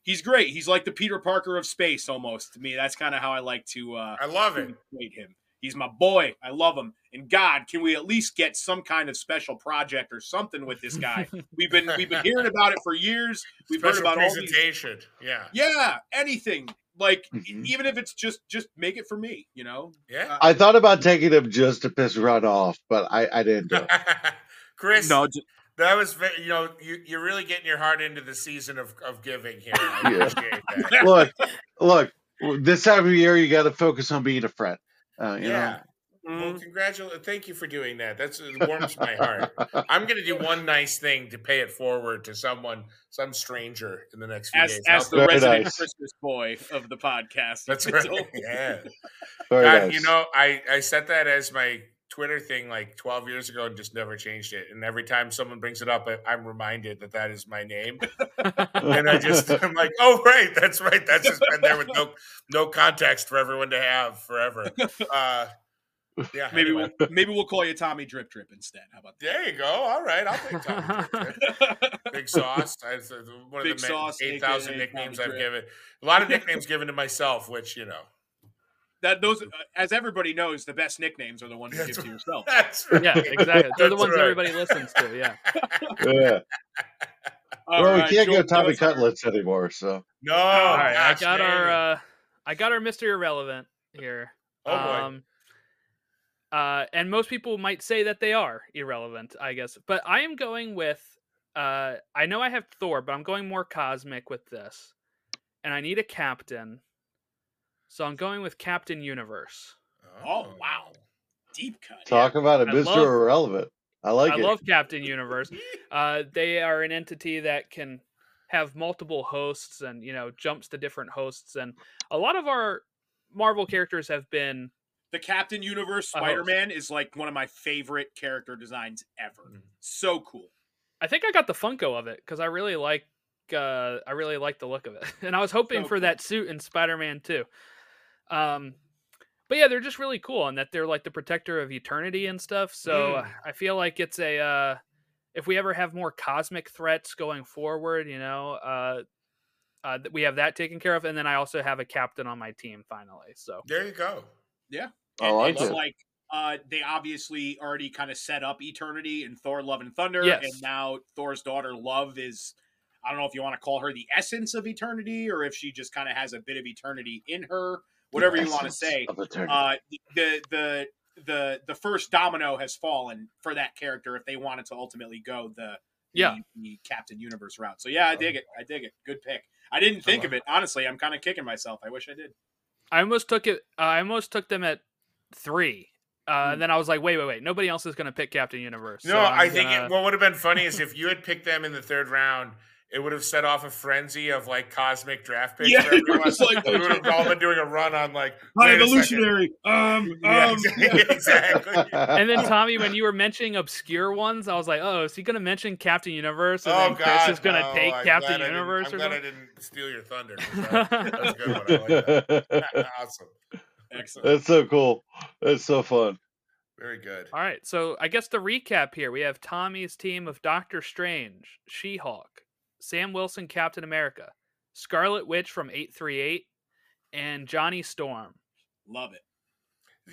he's great. He's like the Peter Parker of space almost to me. That's kind of how I like to uh, I love it. him. He's my boy. I love him. And God, can we at least get some kind of special project or something with this guy? we've been we've been hearing about it for years. We've Special heard about all these. presentation. Yeah. Yeah, anything like Mhm. even if it's just just make it for me. You know. Yeah. I thought about taking him just to piss Ron off, but I, I didn't do it. Chris, No, j- that was ve- you know you you're really getting your heart into the season of, of giving here. I Yeah. appreciate that. look, look. This time of year, you got to focus on being a friend. Uh, you yeah. Mm. Well, congratulate. Thank you for doing that. That's it warms my heart. I'm going to do one nice thing to pay it forward to someone, some stranger in the next few as days. as the resident nice. Christmas boy of the podcast. That's It's right. Yeah. Very God, nice. You know, I I set that as my Twitter thing like 12 years ago and just never changed it. And every time someone brings it up, I, I'm reminded that that is my name. and I just I'm like, oh right, that's right. That's just been there with no no context for everyone to have forever. Uh, yeah, Maybe anyway. we'll maybe we'll call you Tommy Drip Drip instead. How about that? There you go. All right, I'll take Tommy. Drip Drip. Big Sauce. I, it's one Big of the Sauce, eight thousand nicknames Tommy I've Drip. given. A lot of nicknames given to myself, which you know. That those, uh, as everybody knows, the best nicknames are the ones you That's give to right. yourself. That's right. yeah, exactly. They're the ones right. everybody listens to. Yeah. yeah. All well, right, we can't Joel, go Tommy give us our- Cutlets anymore, so No. All right, I gosh, got our uh, I got our Mr. Irrelevant here. Oh boy. Um, uh, and most people might say that they are irrelevant, I guess. But I am going with. Uh, I know I have Thor, but I'm going more cosmic with this, and I need a captain. So I'm going with Captain Universe. Oh wow, deep cut. talk about it, I Mr. love- Irrelevant. I like I it. love Captain Universe. Uh, they are an entity that can have multiple hosts and you know jumps to different hosts, and a lot of our Marvel characters have been The Captain Universe Spider Man is like one of my favorite character designs ever. Mhm. So cool. I think I got the Funko of it because I really like uh I really like the look of it. And I was hoping So for cool. that suit in Spider-Man 2. Um but yeah, they're just really cool and that they're like the protector of eternity and stuff. So Mm. I feel like it's a uh if we ever have more cosmic threats going forward, you know, uh uh, we have that taken care of, and then I also have a captain on my team finally. So There you go. Yeah. I like it's it. like uh, they obviously already kind of set up Eternity and Thor Love and Thunder. Yes. And now Thor's daughter Love is I don't know if you want to call her the essence of eternity or if she just kind of has a bit of eternity in her, whatever you want to say. of eternity. Uh, the the the the first domino has fallen for that character if they wanted to ultimately go the Yeah. the, the Captain Universe route. So yeah, I dig it. I dig it. Good pick. I didn't think of it honestly. I'm kind of kicking myself. I wish I did. I almost took it. Uh, I almost took them at three. Uh, and then I was like, wait, wait, wait. Nobody else is going to pick Captain Universe. No, so I'm I think it, what would have been funny is if you had picked them in the third round, it would have set off a frenzy of like cosmic draft picks. Yeah, for everyone. it's like- we would have all been doing a run on like High wait a second. evolutionary. Um, Yeah, um, exactly. and then Tommy, when you were mentioning obscure ones, I was like, oh, is he going to mention Captain Universe? And oh then Chris is going to no, take I'm Captain glad I didn't- Universe I'm or glad I didn't steal your thunder. That's that a good one. I like that. awesome. Excellent. That's so cool. That's so fun. Very good. All right, so I guess the recap here we have Tommy's team of Doctor Strange, She Hulk, Sam Wilson, Captain America, Scarlet Witch from 838, and Johnny Storm. Love it.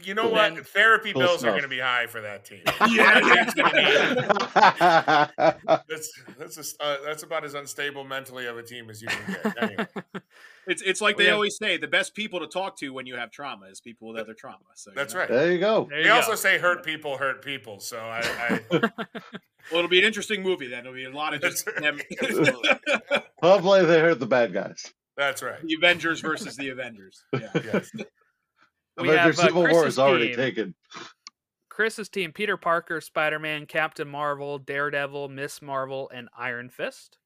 You know Cool. what? Therapy Cool bills are going to be high for that team. Yeah, That team's gonna be- That's That's that's uh, that's about as unstable mentally of a team as you can get. Anyway, It's it's like they have- always say the best people to talk to when you have trauma is people with other trauma. So you that's know. right. there you go. There you They go. also say hurt people hurt people. So I, I Well, it'll be an interesting movie then. It'll be a lot of just them. Hopefully they hurt the bad guys. That's right. The Avengers versus the Avengers. Yeah. Yes. We Avengers have, uh, Civil War is already team. taken. Chris's team: Peter Parker, Spider Man, Captain Marvel, Daredevil, Miss Marvel, and Iron Fist.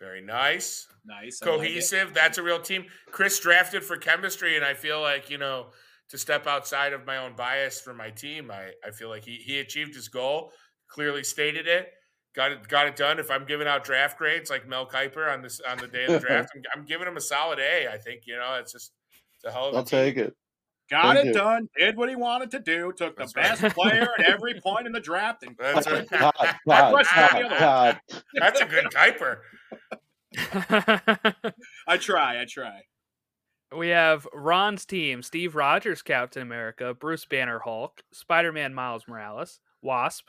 Very nice. Nice. I like. Cohesive. That's a real team. Chris drafted for chemistry, and I feel like, you know, to step outside of my own bias for my team, I, I feel like he, he achieved his goal, clearly stated it, got it got it done. If I'm giving out draft grades like Mel Kiper on this on the day of the draft, I'm, I'm giving him a solid A. I think, you know, it's just it's a hell of a I'll team. take it. Got Thank it you. done. Did what he wanted to do. Took the That's right. best player at every point in the draft. And That's right. God, God, Russ God, God. That's a good Kiper. I try. I try. we have Ron's team: Steve Rogers, Captain America, Bruce Banner, Hulk, Spider Man, Miles Morales, Wasp,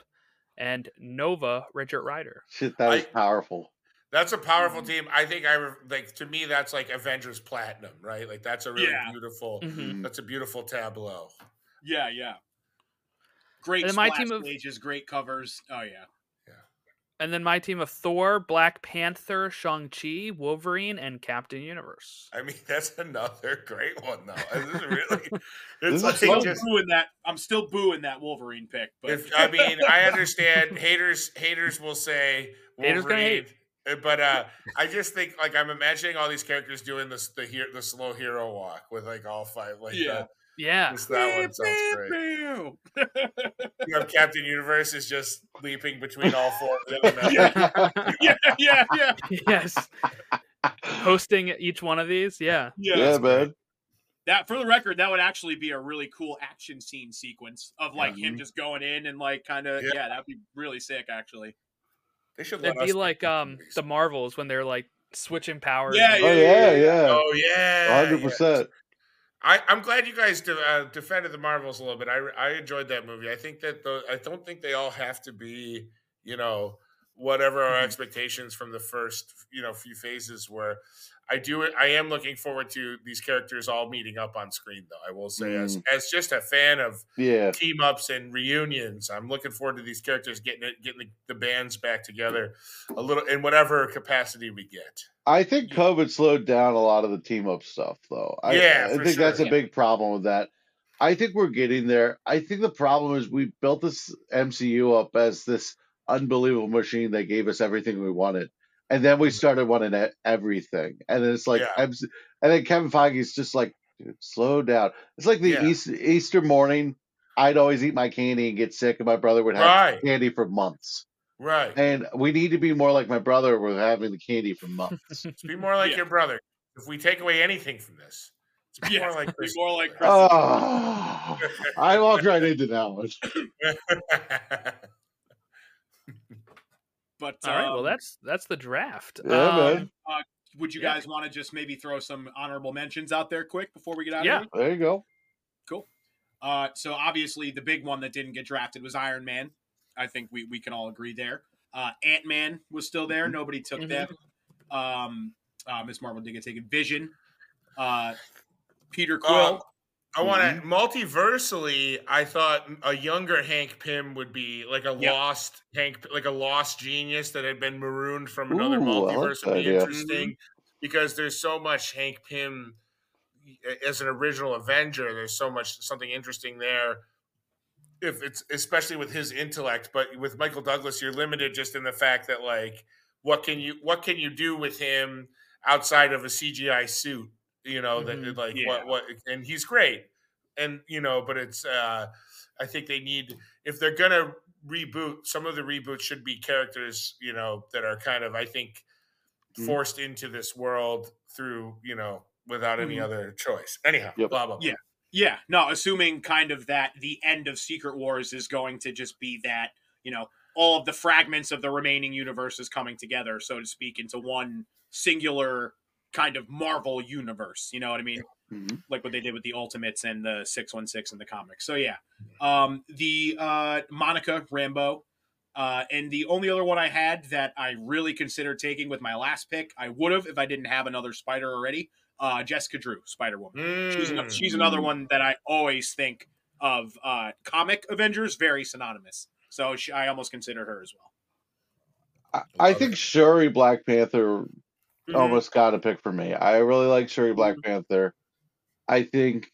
and Nova, Richard Rider. Shit, that was I- powerful. That's a powerful team. I think I re- like to me that's like Avengers Platinum, right? Like that's a really Yeah. beautiful. Mhm. That's a beautiful tableau. Yeah, yeah. Great And my team of- pages, great covers. Oh yeah. Yeah. And then my team of Thor, Black Panther, Shang Chi, Wolverine, and Captain Universe. I mean, that's another great one though. This is really, it's is like Still fun. just. booing that. I'm still booing that Wolverine pick. But If, I mean, I understand haters. Haters will say Haters gonna hate. Wolverine, but uh, I just think like I'm imagining all these characters doing this the hero, the slow hero walk with like all five. Like Yeah. Yeah. that, just that one sounds great. You have Captain Universe is just leaping between all four of them. Yeah. yeah, yeah, yeah, yes. Hosting each one of these. Yeah. yeah. yeah, man. That for the record, that would actually be a really cool action scene sequence of like him Mhm. just going in and like kind of Yeah. yeah. that'd be really sick actually. They should It'd us be do like um movies. the Marvels when they're like switching powers. Yeah, and- Oh yeah, yeah, Oh yeah, hundred yeah. percent. I, I'm glad you guys de- uh, defended the Marvels a little bit. I, I enjoyed that movie. I think that the, I don't think they all have to be, you know, whatever our Mhm. expectations from the first, you know, few phases were. I do. I am looking forward to these characters all meeting up on screen, though. I will say, as as just a fan of Yeah, team ups and reunions, I'm looking forward to these characters getting it, getting the, the bands back together a little in whatever capacity we get. I think COVID slowed down a lot of the team up stuff, though. I, Yeah, I think that's sure. a big problem with that. I think we're getting there. I think the problem is we built this MCU up as this unbelievable machine that gave us everything we wanted, and then we started wanting everything, and then it's like, Mm-hmm. Yeah. And then Kevin Feige's just like, Dude, slow down. It's like the Yeah. East, Easter morning. I'd always eat my candy and get sick, and my brother would have Right. candy for months. Right. And we need to be more like my brother We're having the candy for months. Let's be more like Yeah. your brother. If we take away anything from this, let's be Yeah, more like be Chris. more like Chris. Oh, I walked right into that one. but All right. Well, um, that's that's the draft. Yeah, Um, man. would you yeah. guys want to just maybe throw some honorable mentions out there quick before we get out Yeah. of here? There you go. Cool. Uh, so obviously the big one that didn't get drafted was Iron Man. I think we, we can all agree there. Uh, Ant Man was still there. Nobody took Mhm. that. Um, uh, Miss Marvel did get taken. Vision. Uh, Peter Quill. I want to multiversally. I thought a younger Hank Pym would be like a Yep. lost Hank, like a lost genius that had been marooned from another Ooh, multiverse. would be interesting because there's so much Hank Pym as an original Avenger. There's so much something interesting there. If it's especially with his intellect, but with Michael Douglas, you're limited just in the fact that like what can you what can you do with him outside of a CGI suit? You know that Mhm. like Yeah. what what and he's great, and you know, but it's uh I think they need if they're gonna reboot some of the reboots should be characters you know that are kind of I think Mhm. forced into this world through you know without any Mhm. other choice. Anyhow, Yep. blah blah. blah. Yeah. Yeah, no, assuming kind of that the end of Secret Wars is going to just be that, you know, all of the fragments of the remaining universes coming together, so to speak, into one singular kind of Marvel universe. You know what I mean? Mhm. Like what they did with the Ultimates and the 616 in the comics. So yeah. Um the uh Monica Rambeau. Uh, and the only other one I had that I really considered taking with my last pick, I would have if I didn't have another Spider already. Uh, Jessica Drew, Spider Woman. She's, an, Mm. she's another one that I always think of uh, comic Avengers, very synonymous. So she, I almost consider her as well. I, I think it. Shuri Black Panther Mm-hmm. almost got a pick for me. I really like Shuri Black Panther. I think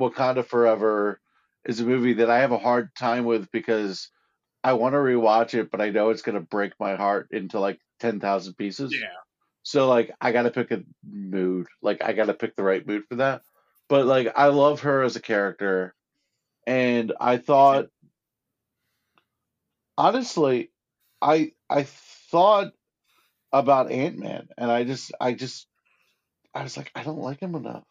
Wakanda Forever is a movie that I have a hard time with because I want to rewatch it, but I know it's gonna break my heart into like ten thousand pieces. Yeah. So like I gotta pick a mood. Like I gotta pick the right mood for that. But like I love her as a character. And I thought honestly, I I thought about Ant Man and I just I just I was like, I don't like him enough.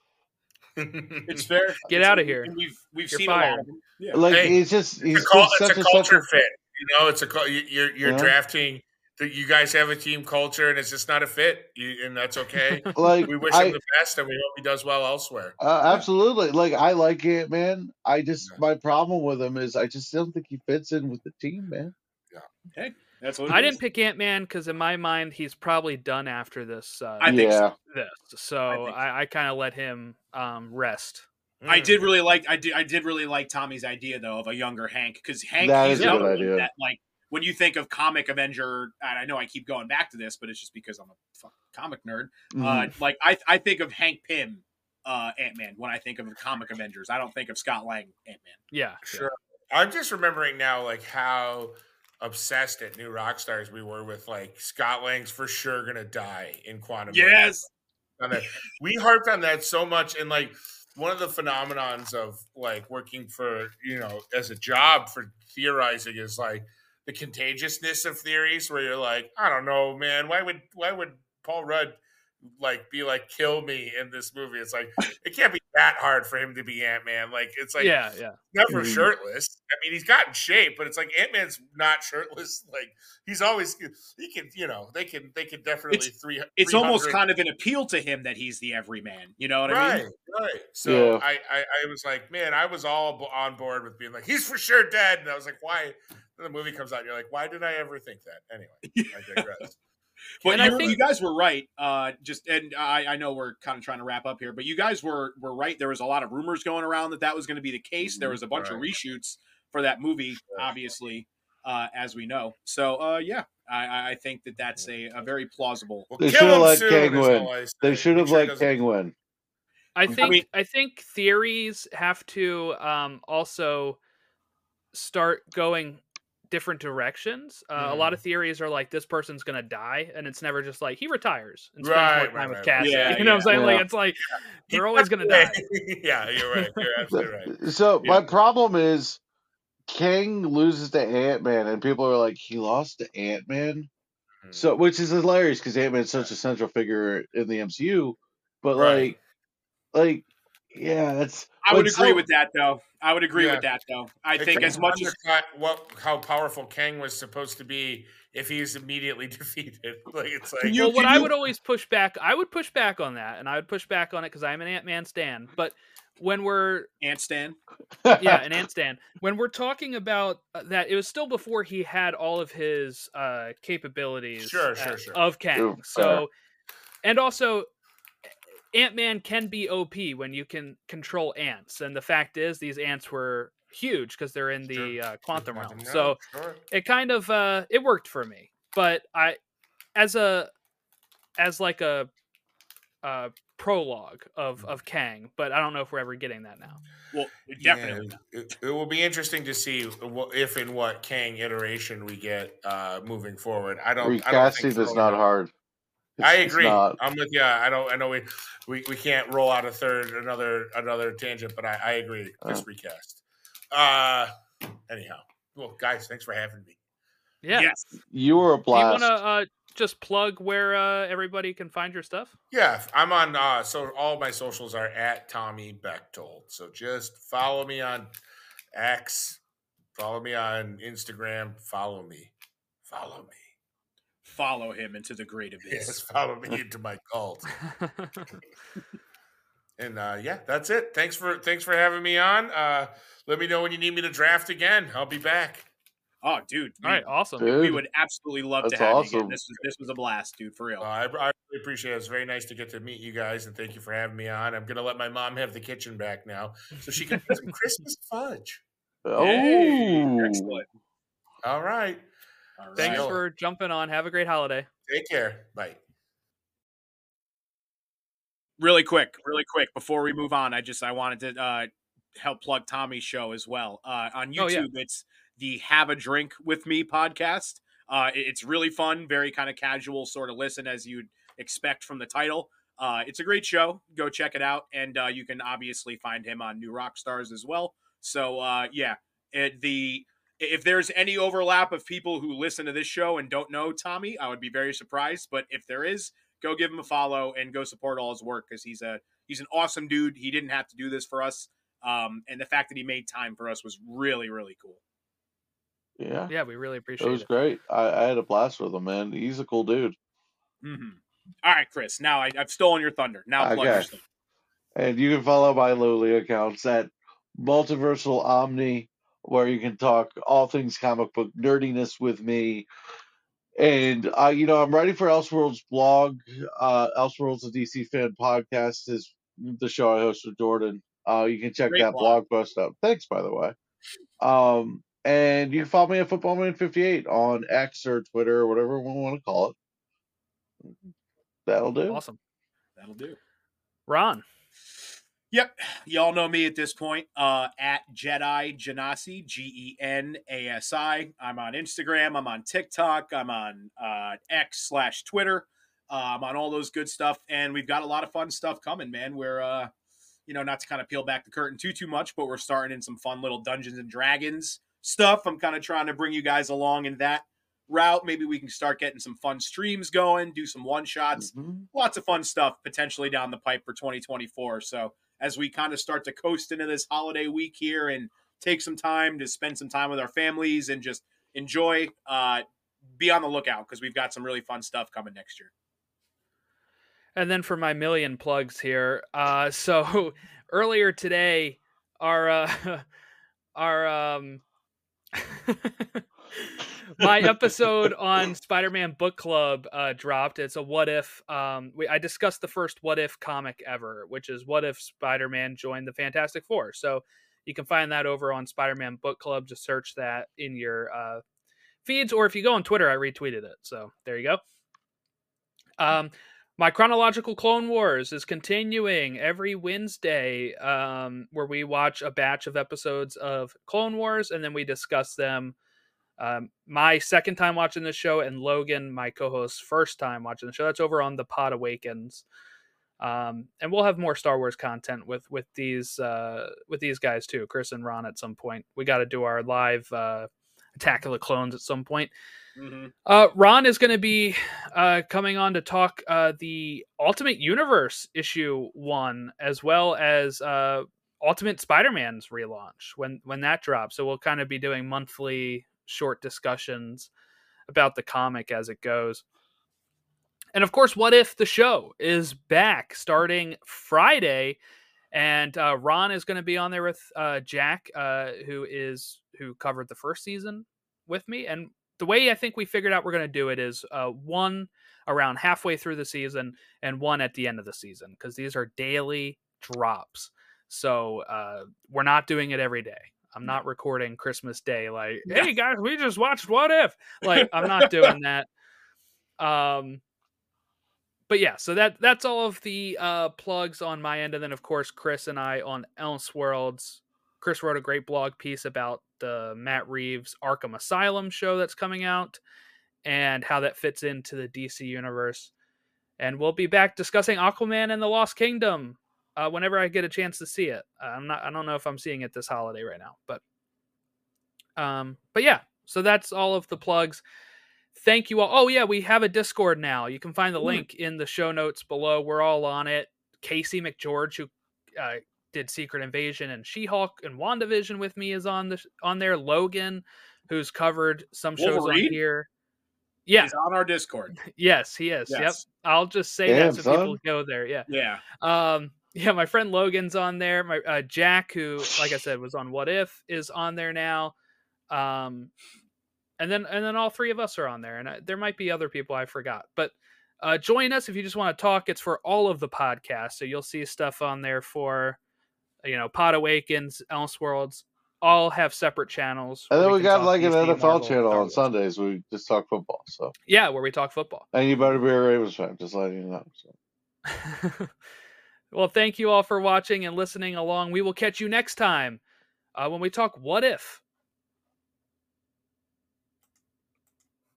It's fair. Get out of here. We've we've You're seen a lot of them. Yeah. Like Hey, he's just he's it's a, cul- just it's such a a such culture a fit. You know, it's a cul- you- you're you're Yeah. drafting. that You guys have a team culture, and it's just not a fit, you, and that's okay. like we wish I, him the best, and we hope he does well elsewhere. Uh, absolutely. Like I like Ant Man. I just my problem with him is I just don't think he fits in with the team, man. That's what I didn't pick Ant Man because in my mind he's probably done after this. Uh, I think yeah. this, so I I, so. I, kind of let him um, rest. I Mm. did really like I did I did really like Tommy's idea though of a younger Hank because Hank That he's a good idea. that like when you think of comic Avenger and I know I keep going back to this but it's just because I'm a comic nerd Mhm. uh, like I I think of Hank Pym uh, Ant Man when I think of the comic Avengers I don't think of Scott Lang Ant Man Yeah, Sure. I'm just remembering now, like how obsessed at New Rockstars we were with like Scott Lang's for sure gonna die in Quantum. yes. We harped on that so much, and like one of the phenomenons of like working for you know as a job for theorizing is like the contagiousness of theories, where you're like, I don't know, man, why would why would Paul Rudd like be like kill me in this movie? It's like it can't be that hard for him to be Ant Man. Like it's like yeah, yeah. never Mhm. shirtless. I mean, he's got in shape, but it's like Ant Man's not shirtless. Like he's always he can, you know, they can they can definitely three. it's almost kind of an appeal to him that he's the everyman you know what I mean right. So Yeah. I, I I was like, man, I was all on board with being like, he's for sure dead, and I was like, why? Then the movie comes out, and you're like, why did I ever think that? Anyway, I digress. But you, think- you guys were right. Uh, just and I, I know we're kind of trying to wrap up here, but you guys were were right. There was a lot of rumors going around that that was going to be the case. There was a bunch of reshoots for that movie, obviously, uh, as we know. So uh, yeah, I- I, I think that that's a, a very plausible. Well, They should have him let soon, Kang win. all I say. They should have sure he let doesn't- Kang win. I think mean- I think theories have to um, also start going different directions. Uh, A lot of theories are like this person's gonna die, and it's never just like he retires and spends Right, more right, time with right, Cassie. Yeah, you know what I'm saying? Like it's like they're always gonna die. yeah, you're right. You're absolutely right. So Yeah. my problem is Kang loses to Ant Man, and people are like, he lost to Ant Man. Hmm. So, which is hilarious because Ant Man's such a central figure in the MCU. But Right. like, like, yeah, that's. I would agree so- with that, though. I would agree Yeah. with that, though. I It think as much as what how powerful Kang was supposed to be if he's immediately defeated. Like it's like you- well, what can I would always push back, I would push back on that, and I would push back on it because I'm an Ant Man stan. But when we're Ant Stan, yeah, an ant stan. When we're talking about uh, that, it was still before he had all of his uh, capabilities Sure, sure, uh, sure. of Kang. True, fair. so, and also, Ant Man can be OP when you can control ants. And the fact is, these ants were huge because they're in the Sure. uh, quantum realm. Yeah, So sure. it kind of uh, it worked for me. But I, as a, as like a, uh prologue of of Kang, but I don't know if we're ever getting that now. well, definitely. Yeah, it, it will be interesting to see if and what Kang iteration we get uh, moving forward. I don't. I don't Recasting think is not hard. I It's- it's agree. I'm with you. I don't. I know we, we we can't roll out a third another another tangent, but I, I agree. Just recast. Uh, anyhow, well, guys, thanks for having me. Yeah. Yes. You were a Do you want to uh, just plug where uh, everybody can find your stuff? Yeah, I'm on. Uh, so all my socials are at Tommy Bechtold. So just follow me on X, follow me on Instagram, follow me, follow me. Follow him into the great abyss. Yes, follow me into my cult. And uh, yeah, that's it. Thanks for thanks for having me on. Uh, let me know when you need me to draft again. I'll be back. Oh, dude. All right, awesome. Dude, We would absolutely love to That's have you awesome. again. This was this was a blast, dude, for real. Uh, I, I really appreciate it. It's very nice to get to meet you guys, and thank you for having me on. I'm gonna let my mom have the kitchen back now, so she can put some Christmas fudge. oh, Hey, excellent. All right. All Thanks Right. for jumping on. Have a great holiday. Take care. Bye. really quick, really quick before we move on, I just I wanted to uh, help plug Tommy's show as well uh, on YouTube. Oh, yeah. It's the Have a Drink with Me podcast. Uh, it's really fun, very kind of casual sort of listen as you'd expect from the title. Uh, it's a great show. Go check it out, and uh, you can obviously find him on New Rockstars as well. So uh, yeah, it, the if there's any overlap of people who listen to this show and don't know Tommy, I would be very surprised. But if there is, go give him a follow and go support all his work because he's a he's an awesome dude. He didn't have to do this for us, um, and the fact that he made time for us was really really cool. Yeah, Yeah, we really appreciate it appreciate was it. Was great. I, I had a blast with him, man. He's a cool dude. hmm All right, Chris. Now I, I've stolen your thunder. Now plug your Okay. stuff. And you can follow my lowly accounts at Multiversal Omni, where you can talk all things comic book nerdiness with me. And uh, you know, I'm writing for Elseworlds blog. Uh, Elseworlds, a DC fan podcast, is the show I host with Jordan. Uh, you can check Great that blog. blog post out. Thanks, by the way. Um, and you can follow me at Footballman58 on X or Twitter or whatever we want to call it. That'll do. Awesome. That'll do. Ron. Yep. Y'all know me at this point. Uh, at Jedi Genasi, G E N A S I. I'm on Instagram. I'm on TikTok. I'm on uh, X slash Twitter. Uh, I'm on all those good stuff. And we've got a lot of fun stuff coming, man. We're, uh, you know, not to kind of peel back the curtain too, too much, but we're starting in some fun little Dungeons and Dragons stuff. I'm kind of trying to bring you guys along in that route. Maybe we can start getting some fun streams going, do some one shots Mhm. lots of fun stuff potentially down the pipe for 2024. So as we kind of start to coast into this holiday week here and take some time to spend some time with our families and just enjoy, uh, be on the lookout because we've got some really fun stuff coming next year. And then for my million plugs here, uh, so earlier today, our uh, our um, my episode on Spider-Man Book Club uh, dropped. It's a what if. Um, we, I discussed the first what if comic ever, which is what if Spider-Man joined the Fantastic Four. So you can find that over on Spider-Man Book Club. Just search that in your uh, feeds, or if you go on Twitter, I retweeted it. So there you go. Um, my chronological Clone Wars is continuing every Wednesday, um, where we watch a batch of episodes of Clone Wars and then we discuss them. Um, my second time watching the show, and Logan, my co-host's first time watching the show. That's over on the Pod Awakens, um, and we'll have more Star Wars content with with these uh, with these guys too, Chris and Ron. At some point, we got to do our live uh, Attack of the Clones at some point. Mm-hmm. Uh, Ron is going to be uh, coming on to talk uh, the Ultimate Universe issue one, as well as uh, Ultimate Spider-Man's relaunch when when that drops. So we'll kind of be doing monthly short discussions about the comic as it goes. And of course, what if the show is back starting Friday? And uh, Ron is going to be on there with uh, Jack, uh, who is who covered the first season with me. And the way I think we figured out we're going to do it is uh, one around halfway through the season and one at the end of the season because these are daily drops. So uh, we're not doing it every day. I'm not recording Christmas Day like, hey guys, we just watched What If. Like I'm not doing that. Um, but yeah, so that that's all of the uh, plugs on my end, and then of course Chris and I on Elseworlds. Chris wrote a great blog piece about the Matt Reeves Arkham Asylum show that's coming out and how that fits into the DC universe. And we'll be back discussing Aquaman and the Lost Kingdom uh, whenever I get a chance to see it. I'm not. I don't know if I'm seeing it this holiday right now, but um, but yeah. So that's all of the plugs. Thank you all. Oh yeah, we have a Discord now. You can find the link in the show notes below. We're all on it. Casey McGeorge, who uh, did Secret Invasion and She-Hulk and WandaVision with me, is on the on there. Logan, who's covered some shows Wolverine? on here. Yeah. He's on our Discord. Yes, he is. Yep. I'll just say Damn, that so people go there. Yeah. Yeah. Um, yeah, my friend Logan's on there. My uh, Jack, who, like I said, was on What If, is on there now. Um, and then and then all three of us are on there, and I, there might be other people I forgot, but uh, join us if you just want to talk. It's for all of the podcasts, so you'll see stuff on there for, you know, Pod Awakens, Elseworlds, all have separate channels. And then where we got like an NFL Marvel, channel on Sundays. We just talk football. So Yeah, where we talk football. and you better be a Ravens fan. Just letting you know. So. Well, thank you all for watching and listening along. We will catch you next time uh, when we talk What If.